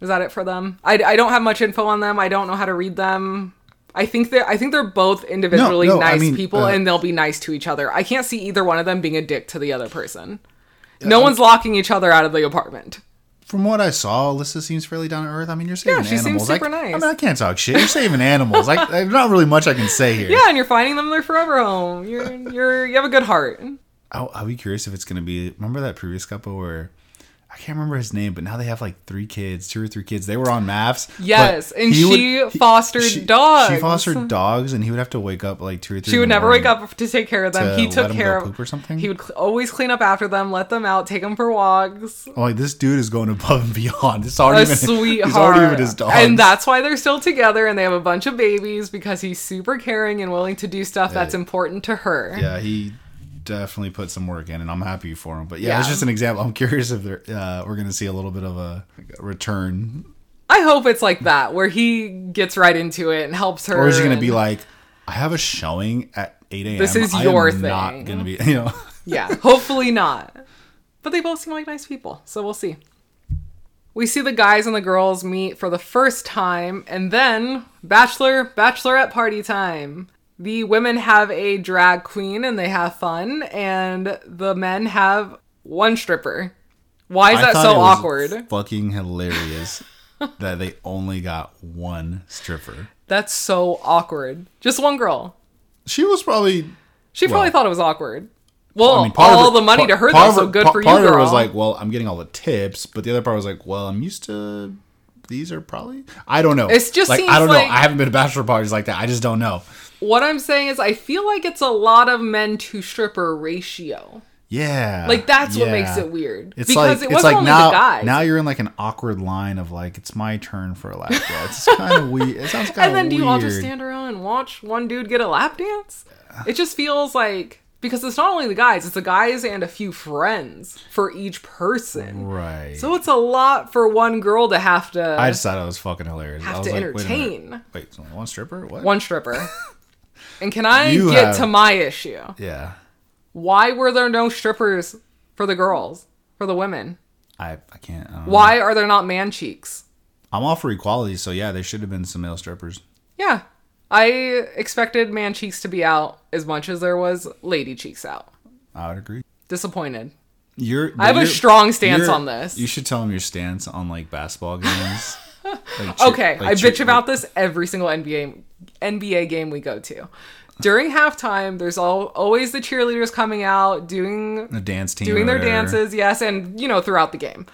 [SPEAKER 1] Is that it for them? I, I don't have much info on them. I don't know how to read them. I think they're I think they're both individually
[SPEAKER 2] No, no, I
[SPEAKER 1] nice
[SPEAKER 2] mean,
[SPEAKER 1] people
[SPEAKER 2] uh,
[SPEAKER 1] and they'll be nice to each other. I can't see either one of them being a dick to the other person. No one's locking each other out of the apartment.
[SPEAKER 2] From what I saw, Alyssa seems fairly down to earth. I mean, you're saving
[SPEAKER 1] Yeah, she seems
[SPEAKER 2] animals. I-
[SPEAKER 1] super nice.
[SPEAKER 2] I mean, I can't talk shit. You're saving animals. Like, there's not really much I can say here.
[SPEAKER 1] Yeah, and you're finding them their forever home. You're you're you have a good heart.
[SPEAKER 2] I'll, I'll be curious if it's gonna be. Remember that previous couple where I can't remember his name, but now they have like three kids, two or three kids. They were on MAFS.
[SPEAKER 1] Yes, and
[SPEAKER 2] he
[SPEAKER 1] she fostered
[SPEAKER 2] she-
[SPEAKER 1] dogs.
[SPEAKER 2] She fostered dogs, and he would have to wake up like two or three.
[SPEAKER 1] She would never wake up to take care of them. He took care of
[SPEAKER 2] or something?
[SPEAKER 1] He would cl- always clean up after them, let them out, take them for walks.
[SPEAKER 2] I'm like this dude is going above and beyond. It's already
[SPEAKER 1] A
[SPEAKER 2] even,
[SPEAKER 1] sweetheart.
[SPEAKER 2] He's already even his dogs.
[SPEAKER 1] And that's why they're still together and they have a bunch of babies because he's super caring and willing to do stuff that's important to her.
[SPEAKER 2] yeah, he definitely put some work in, and I'm happy for him. But yeah, it's just an example. I'm curious if they're, uh, we're gonna see a little bit of a, return,
[SPEAKER 1] I hope it's like that where he gets right into it and helps her.
[SPEAKER 2] or is he gonna be like, I have a showing at 8 a.m.
[SPEAKER 1] This is your
[SPEAKER 2] am Not gonna be, you know.
[SPEAKER 1] Yeah, hopefully not. But they both seem like nice people, so we'll see. We see the guys and the girls meet for the first time, and then bachelor, bachelorette party time. The women have a drag queen and they have fun, and the men have one stripper. Why is
[SPEAKER 2] I
[SPEAKER 1] that so awkward?
[SPEAKER 2] Fucking hilarious that they only got one stripper.
[SPEAKER 1] That's so awkward. Just one girl.
[SPEAKER 2] She was probably
[SPEAKER 1] She probably
[SPEAKER 2] Well-
[SPEAKER 1] thought it was awkward. Well,
[SPEAKER 2] I mean,
[SPEAKER 1] all
[SPEAKER 2] her-
[SPEAKER 1] the money
[SPEAKER 2] part-
[SPEAKER 1] to her
[SPEAKER 2] of
[SPEAKER 1] so good
[SPEAKER 2] part-
[SPEAKER 1] for you,
[SPEAKER 2] Part of her was like, well, I'm getting all the tips, but the other part was like, well, I'm used to. These are probably. I don't know.
[SPEAKER 1] It's just
[SPEAKER 2] like
[SPEAKER 1] seems
[SPEAKER 2] I don't
[SPEAKER 1] like-
[SPEAKER 2] know. I haven't been to bachelor parties like that. I just don't know.
[SPEAKER 1] What I'm saying is, I feel like it's a lot of men to stripper ratio.
[SPEAKER 2] Yeah,
[SPEAKER 1] Like that's what makes it weird.
[SPEAKER 2] It's
[SPEAKER 1] because
[SPEAKER 2] like
[SPEAKER 1] it
[SPEAKER 2] it's
[SPEAKER 1] wasn't
[SPEAKER 2] like
[SPEAKER 1] only
[SPEAKER 2] now
[SPEAKER 1] the guys.
[SPEAKER 2] now you're in like an awkward line of like it's my turn for a lap dance. It's kind of weird. It sounds kind of weird.
[SPEAKER 1] and then do you all just stand around and watch one dude get a lap dance? It just feels like because it's not only the guys, it's the guys and a few friends for each person.
[SPEAKER 2] Right.
[SPEAKER 1] So it's a lot for one girl to have to
[SPEAKER 2] I just thought it was fucking hilarious. I
[SPEAKER 1] have
[SPEAKER 2] was
[SPEAKER 1] to
[SPEAKER 2] like, wait
[SPEAKER 1] entertain
[SPEAKER 2] Wait, only one stripper? What?
[SPEAKER 1] one stripper. and can I
[SPEAKER 2] You
[SPEAKER 1] get
[SPEAKER 2] have-
[SPEAKER 1] to my issue?
[SPEAKER 2] Yeah.
[SPEAKER 1] Why were there no strippers for the girls, for the women?
[SPEAKER 2] I I can't. I don't know.
[SPEAKER 1] Why are there not man cheeks?
[SPEAKER 2] I'm all for equality, so yeah, there should have been some male strippers.
[SPEAKER 1] Yeah. I expected man cheeks to be out as much as there was lady cheeks out.
[SPEAKER 2] I would agree.
[SPEAKER 1] Disappointed.
[SPEAKER 2] You're.
[SPEAKER 1] I have a strong stance on this.
[SPEAKER 2] You should tell them your stance on like basketball games. Like,
[SPEAKER 1] Okay,
[SPEAKER 2] like
[SPEAKER 1] I bitch about this every single NBA NBA game we go to. During halftime, there's all, always the cheerleaders coming out doing
[SPEAKER 2] the dance team
[SPEAKER 1] doing their dances, yes, and you know throughout the game.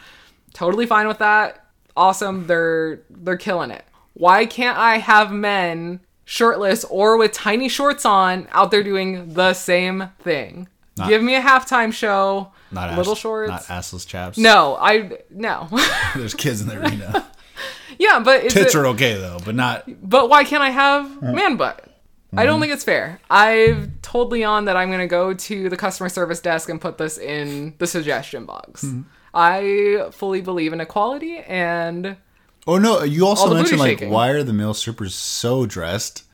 [SPEAKER 1] Totally fine with that. Awesome, they're they're killing it. Why can't I have men shirtless or with tiny shorts on out there doing the same thing?
[SPEAKER 2] Not-
[SPEAKER 1] Give me a halftime show,
[SPEAKER 2] Not
[SPEAKER 1] little
[SPEAKER 2] ass,
[SPEAKER 1] shorts.
[SPEAKER 2] Not assless chaps.
[SPEAKER 1] no, I no.
[SPEAKER 2] there's kids in the arena.
[SPEAKER 1] yeah, but
[SPEAKER 2] Tits
[SPEAKER 1] it,
[SPEAKER 2] are okay though, but not.
[SPEAKER 1] But why can't I have man butt? I don't mm-hmm. think it's fair. I've told Leon that I'm going to go to the customer service desk and put this in the suggestion box. Mm-hmm. I fully believe in equality and
[SPEAKER 2] Oh no! You also mentioned like
[SPEAKER 1] shaking.
[SPEAKER 2] why are the male strippers so dressed?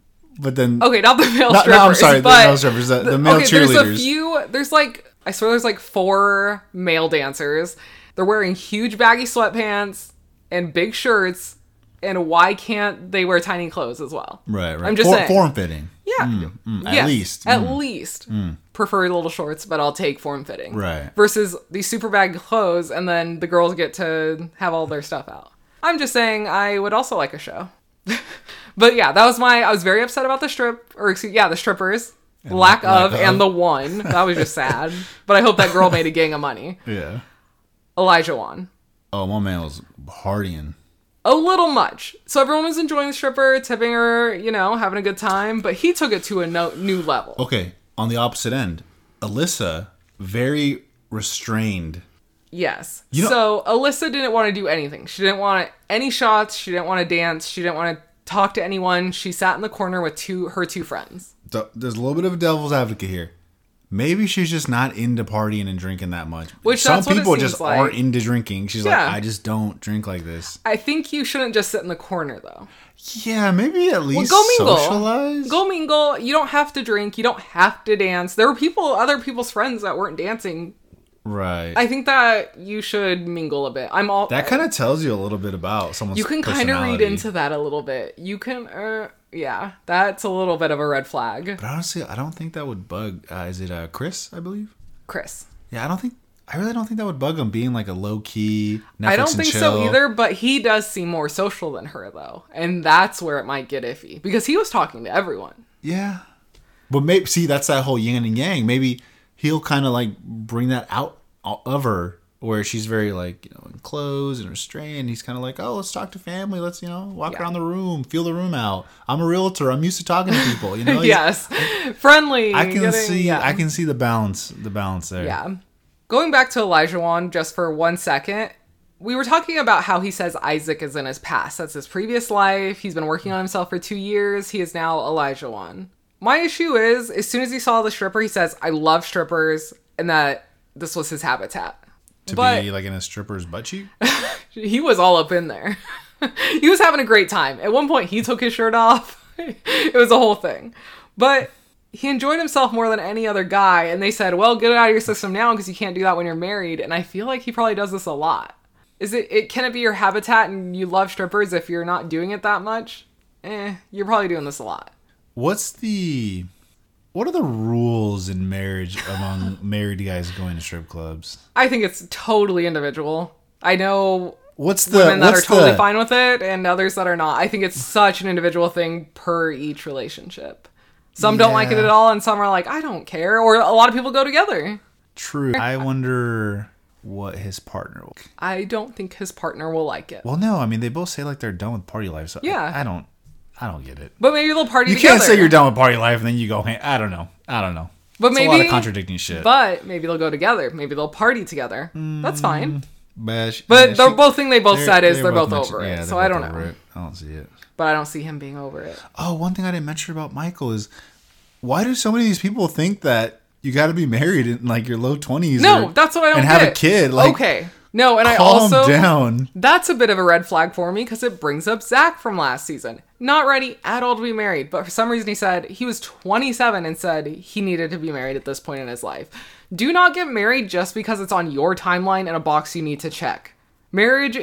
[SPEAKER 2] But then
[SPEAKER 1] okay, not the male
[SPEAKER 2] No, no,
[SPEAKER 1] strippers.
[SPEAKER 2] I'm sorry, the male strippers, the- the male
[SPEAKER 1] okay, There's a few. There's like I swear there's like four male dancers. They're wearing huge baggy sweatpants and big shirts. And why can't they wear tiny clothes as well?
[SPEAKER 2] right, right.
[SPEAKER 1] I'm just
[SPEAKER 2] For-
[SPEAKER 1] saying.
[SPEAKER 2] form fitting.
[SPEAKER 1] Yeah.
[SPEAKER 2] mm, at
[SPEAKER 1] Yes,
[SPEAKER 2] least.
[SPEAKER 1] At
[SPEAKER 2] Mm.
[SPEAKER 1] least. Prefer little shorts, but I'll take form fitting.
[SPEAKER 2] Right.
[SPEAKER 1] Versus these super baggy clothes, and then the girls get to have all their stuff out. I'm just saying I would also like a show. but yeah, that was my. I was very upset about the strip, or excuse, yeah, the strippers. Lack,
[SPEAKER 2] lack
[SPEAKER 1] of,
[SPEAKER 2] of.
[SPEAKER 1] and the one. That was just sad. but I hope that girl made a gang of money.
[SPEAKER 2] Yeah.
[SPEAKER 1] Olajuwon.
[SPEAKER 2] Oh, my man was partying.
[SPEAKER 1] a little much. So everyone was enjoying the stripper, tipping her, you know, having a good time, but he took it to a no- new level.
[SPEAKER 2] Okay, on the opposite end, Alyssa very restrained.
[SPEAKER 1] Yes.
[SPEAKER 2] You know-
[SPEAKER 1] so Alyssa didn't want to do anything. She didn't want any shots. She didn't want to dance. She didn't want to talk to anyone. She sat in the corner with two her two friends.
[SPEAKER 2] Th- There's a little bit of a devil's advocate here. Maybe she's just not into partying and drinking that much.
[SPEAKER 1] Which
[SPEAKER 2] some
[SPEAKER 1] that's what it
[SPEAKER 2] people just
[SPEAKER 1] like.
[SPEAKER 2] aren't into drinking. She's
[SPEAKER 1] Yeah.
[SPEAKER 2] like, I just don't drink like this.
[SPEAKER 1] I think you shouldn't just sit in the corner though.
[SPEAKER 2] Yeah, maybe at least
[SPEAKER 1] go mingle.
[SPEAKER 2] socialize.
[SPEAKER 1] Go mingle. You don't have to drink. You don't have to dance. There were people, other people's friends that weren't dancing.
[SPEAKER 2] Right.
[SPEAKER 1] I think that you should mingle a bit. I'm all
[SPEAKER 2] that kind of tells you a little bit about someone's.
[SPEAKER 1] you can kind of read into that a little bit. You can, uh, yeah, that's a little bit of a red flag.
[SPEAKER 2] But honestly, I don't think that would bug. Uh, is it uh, Chris? I believe.
[SPEAKER 1] Chris.
[SPEAKER 2] Yeah, I don't think. I really don't think that would bug him being like a low key. Netflix
[SPEAKER 1] I don't think
[SPEAKER 2] chill.
[SPEAKER 1] so either, but he does seem more social than her though. And that's where it might get iffy because he was talking to everyone.
[SPEAKER 2] Yeah, but maybe see that's that whole yin and yang. Maybe he'll kind of like bring that out of her where she's very like you know enclosed and restrained. He's kind of like, oh, let's talk to family. Let's you know walk
[SPEAKER 1] Yeah.
[SPEAKER 2] around the room, feel the room out. I'm a realtor. I'm used to talking to people. You know.
[SPEAKER 1] Yes, friendly.
[SPEAKER 2] I can
[SPEAKER 1] getting-
[SPEAKER 2] see.
[SPEAKER 1] yeah.
[SPEAKER 2] I can see the balance. The balance there.
[SPEAKER 1] Yeah. Going back to Olajuwon just for one second, we were talking about how he says Isaac is in his past. That's his previous life. He's been working on himself for two years. He is now Olajuwon. My issue is, as soon as he saw the stripper, he says, I love strippers, and that this was his habitat.
[SPEAKER 2] To
[SPEAKER 1] But-
[SPEAKER 2] be like in a stripper's butt cheek.
[SPEAKER 1] He was all up in there. he was having a great time. At one point, he took his shirt off. it was a whole thing. But he enjoyed himself more than any other guy. And they said, well, get it out of your system now because you can't do that when you're married. And I feel like he probably does this a lot. Is it, it can it be your habitat and you love strippers if you're not doing it that much? Eh, you're probably doing this a lot.
[SPEAKER 2] What's the what are the rules in marriage among married guys going to strip clubs?
[SPEAKER 1] I think it's totally individual. I know
[SPEAKER 2] What's the
[SPEAKER 1] women that are totally
[SPEAKER 2] the,
[SPEAKER 1] fine with it and others that are not. I think it's such an individual thing per each relationship. Some don't like it at all and some are like, I don't care. Or a lot of people go together.
[SPEAKER 2] True. I wonder what his partner will.
[SPEAKER 1] I don't think his partner will like it.
[SPEAKER 2] Well, no, I mean they both say like they're done with party life. So
[SPEAKER 1] Yeah.
[SPEAKER 2] I, I don't, I don't get it.
[SPEAKER 1] But maybe they'll party
[SPEAKER 2] You
[SPEAKER 1] together.
[SPEAKER 2] can't say you're done with party life and then you go. Hey, I don't know. I don't know.
[SPEAKER 1] But
[SPEAKER 2] It's a lot
[SPEAKER 1] maybe-
[SPEAKER 2] of contradicting shit.
[SPEAKER 1] But maybe they'll go together. Maybe they'll party together. That's hmm. fine.
[SPEAKER 2] but, she-
[SPEAKER 1] But
[SPEAKER 2] yeah,
[SPEAKER 1] the
[SPEAKER 2] she-
[SPEAKER 1] both thing they both said is they're, both,
[SPEAKER 2] mentioned-
[SPEAKER 1] over it.
[SPEAKER 2] they're
[SPEAKER 1] So I don't know.
[SPEAKER 2] it. I don't see it.
[SPEAKER 1] But I don't see him being over it.
[SPEAKER 2] Oh, one thing I didn't mention about Michael is why do so many of these people think that you got to be married in like your low twenties?
[SPEAKER 1] No, that's what I don't
[SPEAKER 2] and
[SPEAKER 1] get.
[SPEAKER 2] have a kid. Like,
[SPEAKER 1] okay. No, and I also
[SPEAKER 2] down.
[SPEAKER 1] That's a bit of a red flag for me because it brings up Zach from last season. Not ready at all to be married, but for some reason he said he was 27 and said he needed to be married at this point in his life. Do not get married just because it's on your timeline and a box you need to check. Marriage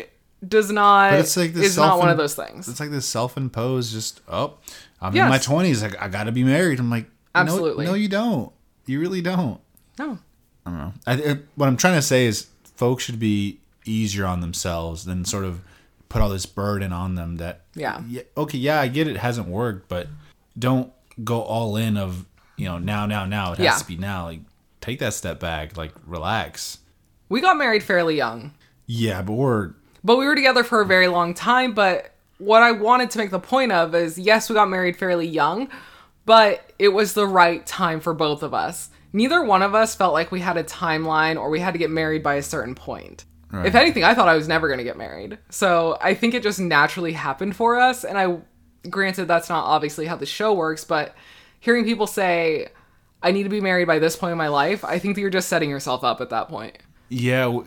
[SPEAKER 1] does not
[SPEAKER 2] But it's like this
[SPEAKER 1] is not one of those things.
[SPEAKER 2] It's like this self-imposed. Just oh, I'm
[SPEAKER 1] Yes.
[SPEAKER 2] in my twenties. Like I got to be married. I'm like, no-
[SPEAKER 1] Absolutely.
[SPEAKER 2] No, you don't. You really don't.
[SPEAKER 1] No.
[SPEAKER 2] I don't know. I, what I'm trying to say is, folks should be easier on themselves than sort of put all this burden on them. That
[SPEAKER 1] Yeah.
[SPEAKER 2] okay, yeah, I get it hasn't worked, but don't go all in of you know now, now, now. It has
[SPEAKER 1] Yeah.
[SPEAKER 2] to be now. Like take that step back. Like relax.
[SPEAKER 1] We got married fairly young.
[SPEAKER 2] Yeah, but we're
[SPEAKER 1] But we were together for a very long time. But what I wanted to make the point of is yes, we got married fairly young, but it was the right time for both of us. Neither one of us felt like we had a timeline or we had to get married by a certain point. If anything, I thought I was never going to get married. So I think it just naturally happened for us. And I, granted, that's not obviously how the show works, but hearing people say, I need to be married by this point in my life, I think that you're just setting yourself up at that point.
[SPEAKER 2] yeah.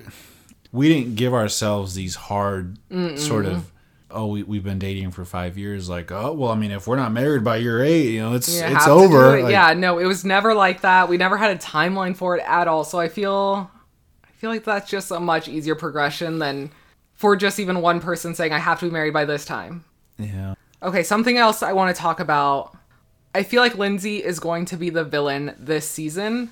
[SPEAKER 2] We didn't give ourselves these hard sort of. Oh, we, we've been dating for five years. Like, oh, well, I mean, if we're not married by year eight, you know, it's
[SPEAKER 1] You
[SPEAKER 2] it's over.
[SPEAKER 1] it.
[SPEAKER 2] Like,
[SPEAKER 1] yeah, no, it was never like that. We never had a timeline for it at all. So I feel I feel like that's just a much easier progression than for just even one person saying I have to be married by this time.
[SPEAKER 2] yeah.
[SPEAKER 1] Okay, something else I want to talk about. I feel like Lindsay is going to be the villain this season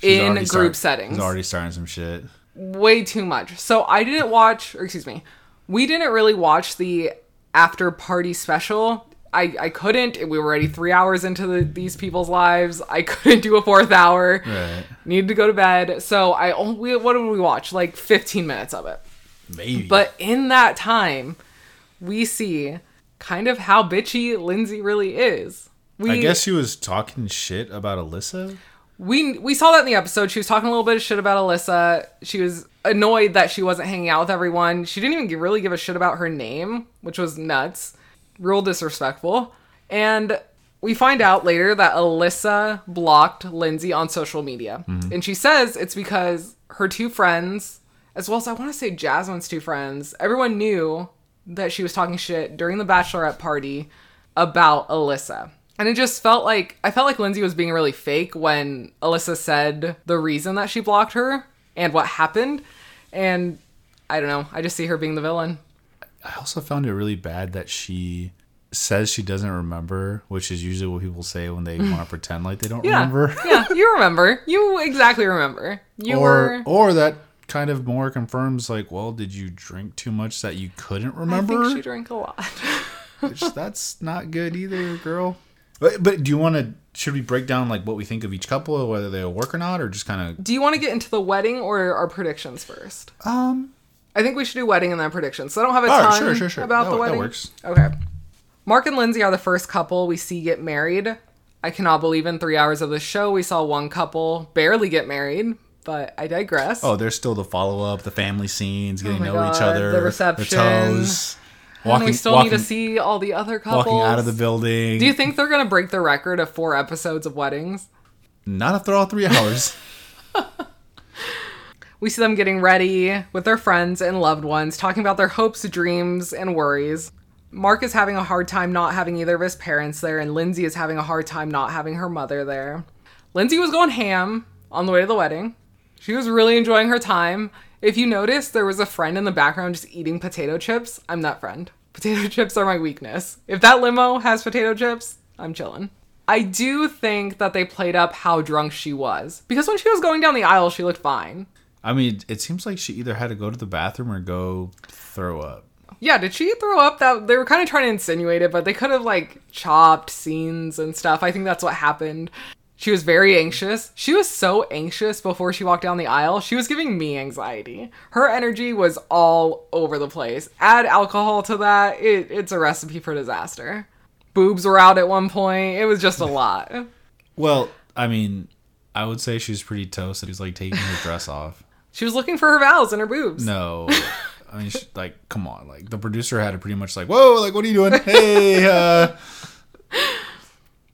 [SPEAKER 2] He's
[SPEAKER 1] in group
[SPEAKER 2] start-
[SPEAKER 1] settings.
[SPEAKER 2] He's already starting some shit.
[SPEAKER 1] way too much. So I didn't watch, or excuse me, we didn't really watch the after party special. I, I couldn't. We were already three hours into the, these people's lives. I couldn't do a fourth hour.
[SPEAKER 2] Right.
[SPEAKER 1] Needed to go to bed. So I only, what did we watch? Like 15 minutes of it.
[SPEAKER 2] Maybe.
[SPEAKER 1] But in that time, we see kind of how bitchy Lindsay really is. We,
[SPEAKER 2] I guess she was talking shit about Alyssa.
[SPEAKER 1] we we saw that in the episode. She was talking a little bit of shit about Alyssa. She was annoyed that she wasn't hanging out with everyone. She didn't even really give a shit about her name, which was nuts, real disrespectful. And we find out later that Alyssa blocked Lindsay on social media, mm-hmm. and she says it's because her two friends, as well as I want to say Jasmine's two friends, everyone knew that she was talking shit during the bachelorette party about Alyssa. And it just felt like I felt like Lindsay was being really fake when Alyssa said the reason that she blocked her and what happened. And I don't know. I just see her being the villain.
[SPEAKER 2] I also found it really bad that she says she doesn't remember, which is usually what people say when they want to pretend like they don't
[SPEAKER 1] Yeah.
[SPEAKER 2] remember.
[SPEAKER 1] yeah, you remember. You exactly remember. You
[SPEAKER 2] or
[SPEAKER 1] were
[SPEAKER 2] or that kind of more confirms like, well, did you drink too much that you couldn't
[SPEAKER 1] I
[SPEAKER 2] remember?
[SPEAKER 1] think she drank a lot.
[SPEAKER 2] Which that's not good either, girl. But, but do you want to should we break down like what we think of each couple, whether they'll work or not, or just kind of?
[SPEAKER 1] Do you want to get into the wedding or our predictions first?
[SPEAKER 2] um?
[SPEAKER 1] I think we should do wedding and then predictions. So I don't have a
[SPEAKER 2] right,
[SPEAKER 1] ton
[SPEAKER 2] sure, sure, sure.
[SPEAKER 1] about
[SPEAKER 2] That
[SPEAKER 1] the wedding.
[SPEAKER 2] works.
[SPEAKER 1] Okay. Mark and Lindsay are the first couple we see get married. I cannot believe in three hours of the show we saw one couple barely get married, but I digress.
[SPEAKER 2] Oh, there's still the follow up, the family scenes, getting oh
[SPEAKER 1] my
[SPEAKER 2] to know each other,
[SPEAKER 1] the reception.
[SPEAKER 2] the toes,
[SPEAKER 1] and we still
[SPEAKER 2] walking,
[SPEAKER 1] need to see all the other couples.
[SPEAKER 2] walking out of the building.
[SPEAKER 1] Do you think they're gonna break the record of four episodes of weddings?
[SPEAKER 2] Not after all three hours.
[SPEAKER 1] We see them getting ready with their friends and loved ones, talking about their hopes, dreams, and worries. Mark is having a hard time not having either of his parents there, and Lindsay is having a hard time not having her mother there. Lindsay was going ham on the way to the wedding. She was really enjoying her time. If you notice, there was a friend in the background just eating potato chips. I'm that friend. Potato chips are my weakness. If that limo has potato chips, I'm chilling. I do think that they played up how drunk she was. Because when she was going down the aisle, she looked fine.
[SPEAKER 2] I mean, it seems like she either had to go to the bathroom or go throw up.
[SPEAKER 1] Yeah, did she throw up? That they were kind of trying to insinuate it, but they could have like chopped scenes and stuff. I think that's what happened. She was very anxious. She was so anxious before she walked down the aisle. She was giving me anxiety. Her energy was all over the place. Add alcohol to that, it, it's a recipe for disaster. Boobs were out at one point. It was just a lot.
[SPEAKER 2] Well, I mean, I would say she's pretty toast that he's like taking her dress off.
[SPEAKER 1] She was looking for her vows and her boobs.
[SPEAKER 2] No. I mean, she, like, come on. Like, the producer had to pretty much like, whoa, like, what are you doing? Hey, uh.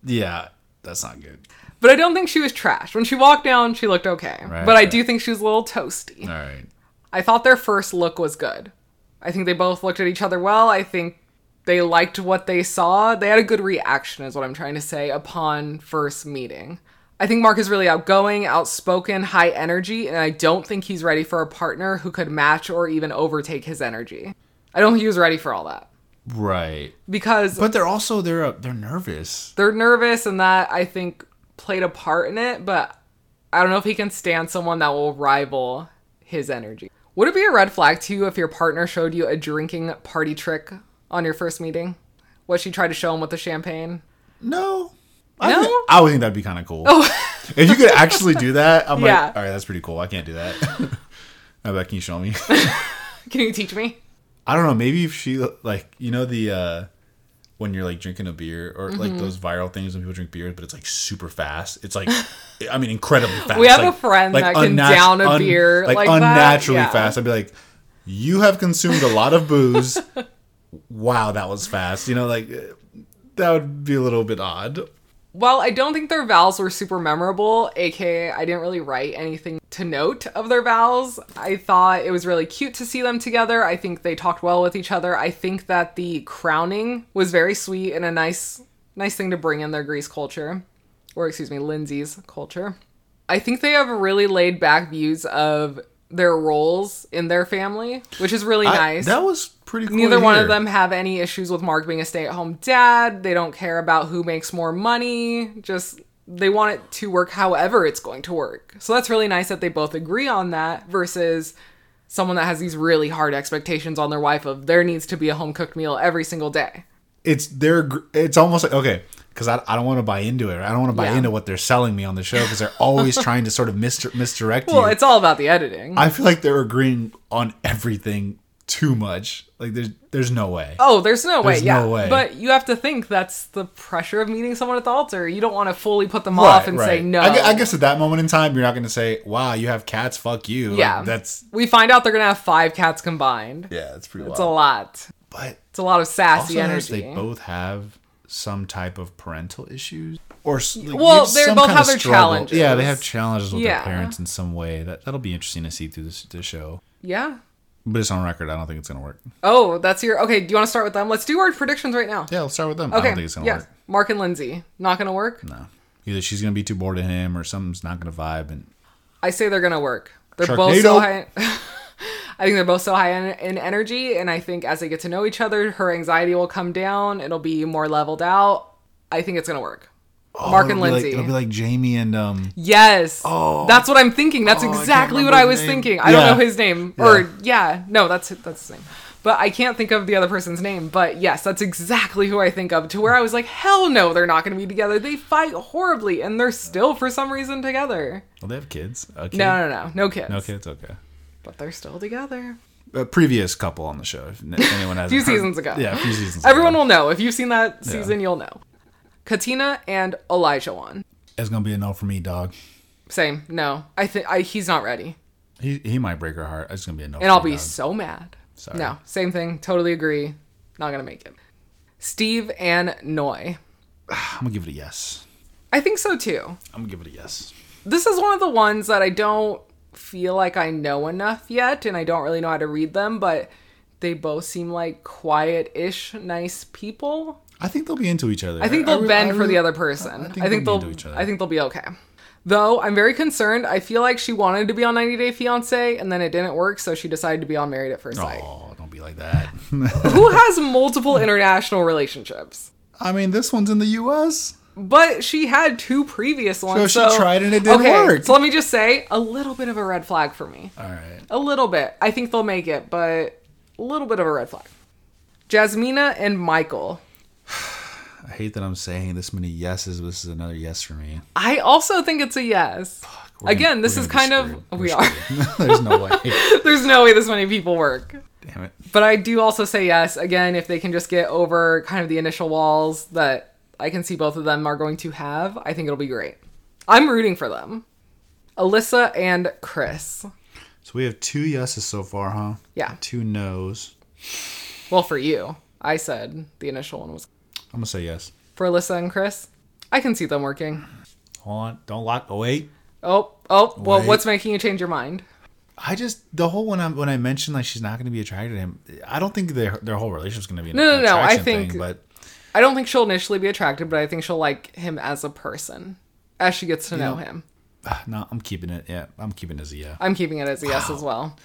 [SPEAKER 2] Yeah, that's not good.
[SPEAKER 1] But I don't think she was trashed. When she walked down, she looked okay.
[SPEAKER 2] Right,
[SPEAKER 1] but I
[SPEAKER 2] right.
[SPEAKER 1] do think she was a little toasty.
[SPEAKER 2] All right.
[SPEAKER 1] I thought their first look was good. I think they both looked at each other well. I think they liked what they saw. They had a good reaction, is what I'm trying to say, upon first meeting. I think Mark is really outgoing, outspoken, high energy, and I don't think he's ready for a partner who could match or even overtake his energy. I don't think he was ready for all that.
[SPEAKER 2] Right.
[SPEAKER 1] Because
[SPEAKER 2] But they're also, they're, uh, they're nervous.
[SPEAKER 1] they're nervous, and that I think played a part in it, but I don't know if he can stand someone that will rival his energy. Would it be a red flag to you if your partner showed you a drinking party trick on your first meeting? What she tried to show him with the champagne?
[SPEAKER 2] No. I,
[SPEAKER 1] No?
[SPEAKER 2] think- I would think that'd be kind of cool. Oh. if you could actually do that, I'm
[SPEAKER 1] Yeah.
[SPEAKER 2] like, all right, that's pretty cool. I can't do that. I bet, can you show me?
[SPEAKER 1] Can you teach me?
[SPEAKER 2] I don't know. Maybe if she like you know the uh when you're like drinking a beer or like
[SPEAKER 1] Mm-hmm.
[SPEAKER 2] those viral things when people drink beer, but it's like super fast. It's like I mean incredibly fast.
[SPEAKER 1] We have a friend
[SPEAKER 2] like
[SPEAKER 1] that can
[SPEAKER 2] unnat-
[SPEAKER 1] down a beer
[SPEAKER 2] like,
[SPEAKER 1] like
[SPEAKER 2] unnaturally
[SPEAKER 1] yeah.
[SPEAKER 2] fast. I'd be like, you have consumed a lot of booze. wow, that was fast. You know, like that would be a little bit odd.
[SPEAKER 1] Well, I don't think their vows were super memorable, aka I didn't really write anything to note of their vows. I thought it was really cute to see them together. I think they talked well with each other. I think that the crowning was very sweet and a nice nice thing to bring in their Greece culture. Or excuse me, Lindsay's culture. I think they have really laid back views of their roles in their family, which is really
[SPEAKER 2] I-
[SPEAKER 1] nice.
[SPEAKER 2] that was pretty cool.
[SPEAKER 1] Neither one
[SPEAKER 2] hear.
[SPEAKER 1] of them have any issues with Mark being a stay at home dad. They don't care about who makes more money. Just they want it to work however it's going to work. So that's really nice that they both agree on that versus someone that has these really hard expectations on their wife of there needs to be a home cooked meal every single day.
[SPEAKER 2] it's they're it's almost like okay because I, I don't want to buy into it i don't want to buy
[SPEAKER 1] Yeah.
[SPEAKER 2] into what they're selling me on the show because they're always trying to sort of misdir- misdirect
[SPEAKER 1] Well,
[SPEAKER 2] you
[SPEAKER 1] it's all about the editing.
[SPEAKER 2] i feel like they're agreeing on everything too much like there's there's no way
[SPEAKER 1] Oh, there's no way.
[SPEAKER 2] There's
[SPEAKER 1] Yeah,
[SPEAKER 2] no way.
[SPEAKER 1] but you have to think that's the pressure of meeting someone at the altar. You don't want to fully put them off and say no.
[SPEAKER 2] I, I guess at that moment in time you're not going to say wow you have cats fuck you Like,
[SPEAKER 1] Yeah,
[SPEAKER 2] that's
[SPEAKER 1] We find out they're gonna have five cats combined.
[SPEAKER 2] yeah that's pretty
[SPEAKER 1] It's a lot.
[SPEAKER 2] but
[SPEAKER 1] It's a lot of sassy
[SPEAKER 2] also
[SPEAKER 1] energy.
[SPEAKER 2] they both have some type of parental issues or like,
[SPEAKER 1] Well, they both have their
[SPEAKER 2] struggle.
[SPEAKER 1] challenges.
[SPEAKER 2] yeah they have challenges with
[SPEAKER 1] Yeah.
[SPEAKER 2] their parents in some way that that'll be interesting to see through this, this show
[SPEAKER 1] yeah.
[SPEAKER 2] But it's on record i don't think it's to work
[SPEAKER 1] Oh, that's your okay. Do you want to start with them? Let's do our predictions right now.
[SPEAKER 2] Yeah, let's start with them. I
[SPEAKER 1] Okay.
[SPEAKER 2] don't think it's gonna
[SPEAKER 1] yeah.
[SPEAKER 2] work.
[SPEAKER 1] Mark and Lindsay. Not gonna work.
[SPEAKER 2] No. Either she's gonna be too bored of him or something's not gonna vibe and
[SPEAKER 1] I say they're gonna work. They're both so high. I think they're both so high in, in energy, and I think as they get to know each other, her anxiety will come down. It'll be more leveled out. I think it's gonna work. Mark
[SPEAKER 2] Oh,
[SPEAKER 1] and
[SPEAKER 2] it'll like-
[SPEAKER 1] Lindsay.
[SPEAKER 2] it'll be like Jamie and um
[SPEAKER 1] Yes.
[SPEAKER 2] Oh.
[SPEAKER 1] That's what I'm thinking. That's
[SPEAKER 2] Oh, I
[SPEAKER 1] exactly what I was thinking. I
[SPEAKER 2] Yeah.
[SPEAKER 1] don't know his name. Or yeah, no, that's that's his name. but I can't think of the other person's name. But yes, that's exactly who I think of. To where I was like, hell no, they're not going to be together. They fight horribly, and they're still for some reason together.
[SPEAKER 2] Well, they have kids. Okay.
[SPEAKER 1] No, no, no, no kids.
[SPEAKER 2] No kids. Okay.
[SPEAKER 1] But they're still together.
[SPEAKER 2] A previous couple on the show. If anyone has
[SPEAKER 1] A few seasons ago.
[SPEAKER 2] Yeah, a few seasons.
[SPEAKER 1] Everyone
[SPEAKER 2] ago.
[SPEAKER 1] will know if you've seen that season. You'll know. Katina and Olajuwon.
[SPEAKER 2] It's gonna be a no for me, dog.
[SPEAKER 1] Same. No, I think I he's not ready,
[SPEAKER 2] He he might break her heart. It's gonna be a no.
[SPEAKER 1] and I'll
[SPEAKER 2] me,
[SPEAKER 1] be
[SPEAKER 2] dog.
[SPEAKER 1] so mad.
[SPEAKER 2] Sorry.
[SPEAKER 1] No, same thing. Totally agree. Not gonna make it. Steve and Noi.
[SPEAKER 2] I'm gonna give it a yes.
[SPEAKER 1] I think so too.
[SPEAKER 2] I'm gonna give it a yes.
[SPEAKER 1] This is one of the ones that I don't feel like I know enough yet, and I don't really know how to read them, but they both seem like quiet ish, nice people.
[SPEAKER 2] I think they'll be into each other.
[SPEAKER 1] I think they'll
[SPEAKER 2] re-
[SPEAKER 1] bend
[SPEAKER 2] I
[SPEAKER 1] for the other person. I think,
[SPEAKER 2] be
[SPEAKER 1] they'll.
[SPEAKER 2] into each other.
[SPEAKER 1] I think they'll be okay. Though I'm very concerned. I feel like she wanted to be on 90 Day Fiance, and then it didn't work, so she decided to be on Married at First Sight.
[SPEAKER 2] Oh, don't be like that.
[SPEAKER 1] Who has multiple international relationships?
[SPEAKER 2] I mean, this one's in the U.S.
[SPEAKER 1] But she had two previous ones.
[SPEAKER 2] So she tried and it didn't
[SPEAKER 1] okay,
[SPEAKER 2] work.
[SPEAKER 1] So let me just say, a little bit of a red flag for me.
[SPEAKER 2] All right.
[SPEAKER 1] A little bit. I think they'll make it, but a little bit of a red flag. Jasmina and Michael.
[SPEAKER 2] I hate that I'm saying this many yeses, but this is another yes for me.
[SPEAKER 1] I also think it's a yes.
[SPEAKER 2] We're
[SPEAKER 1] Again,
[SPEAKER 2] gonna-
[SPEAKER 1] this is kind of
[SPEAKER 2] screwed.
[SPEAKER 1] we
[SPEAKER 2] We're There's no way.
[SPEAKER 1] There's no way this many people work.
[SPEAKER 2] Damn it.
[SPEAKER 1] But I do also say yes. Again, if they can just get over kind of the initial walls that I can see both of them are going to have, I think it'll be great. I'm rooting for them. Alyssa and Chris.
[SPEAKER 2] So we have two yeses so far, huh?
[SPEAKER 1] Yeah.
[SPEAKER 2] Two nos.
[SPEAKER 1] Well, for you, I said the initial one was
[SPEAKER 2] I'm gonna say yes.
[SPEAKER 1] for Alyssa and Chris. I can see them working.
[SPEAKER 2] Hold on. Don't lock. Oh wait.
[SPEAKER 1] Oh, oh, well,
[SPEAKER 2] Wait.
[SPEAKER 1] what's making you change your mind?
[SPEAKER 2] I just the whole when I when I mentioned like she's not going to be attracted to him. I don't think their their whole relationship's going to be an
[SPEAKER 1] No, no, no, I think-
[SPEAKER 2] thing, but
[SPEAKER 1] I don't think she'll initially be attracted, but I think she'll like him as a person as she gets to know
[SPEAKER 2] know,
[SPEAKER 1] him.
[SPEAKER 2] ah, no, I'm keeping it. Yeah, I'm keeping it as a yeah.
[SPEAKER 1] I'm keeping it as a yes as well.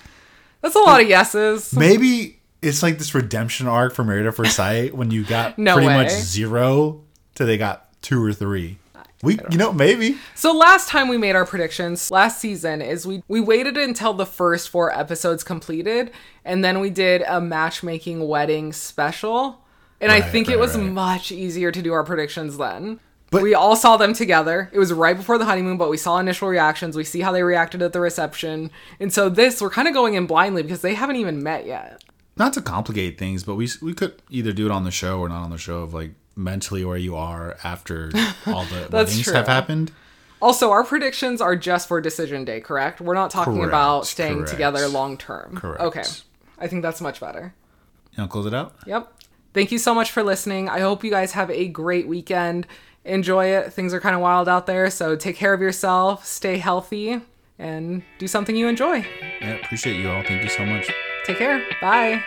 [SPEAKER 1] That's a lot of yeses.
[SPEAKER 2] Maybe it's like this redemption arc for Married at First Sight when you got
[SPEAKER 1] No
[SPEAKER 2] pretty
[SPEAKER 1] way.
[SPEAKER 2] much zero to they got two or three. We, you know, maybe
[SPEAKER 1] So last time we made our predictions, last season, is we we waited until the first four episodes completed, and then we did a matchmaking wedding special. And I
[SPEAKER 2] Right,
[SPEAKER 1] think it was
[SPEAKER 2] right.
[SPEAKER 1] much easier to do our predictions then.
[SPEAKER 2] But-
[SPEAKER 1] we all saw them together. It was right before the honeymoon, but we saw initial reactions. We see how they reacted at the reception. And so this, we're kind of going in blindly because they haven't even met yet.
[SPEAKER 2] Not to complicate things, but we we could either do it on the show or not on the show of like mentally where you are after all the weddings
[SPEAKER 1] true.
[SPEAKER 2] have happened.
[SPEAKER 1] Also, our predictions are just for decision day, correct? We're not talking
[SPEAKER 2] Correct,
[SPEAKER 1] about staying
[SPEAKER 2] correct.
[SPEAKER 1] together long term.
[SPEAKER 2] Correct.
[SPEAKER 1] Okay. I think that's much better.
[SPEAKER 2] You know, close it out.
[SPEAKER 1] Yep. Thank you so much for listening. I hope you guys have a great weekend. Enjoy it. Things are kind of wild out there, so take care of yourself, stay healthy, and do something you enjoy.
[SPEAKER 2] Yeah, appreciate you all. Thank you so much.
[SPEAKER 1] Take care. Bye.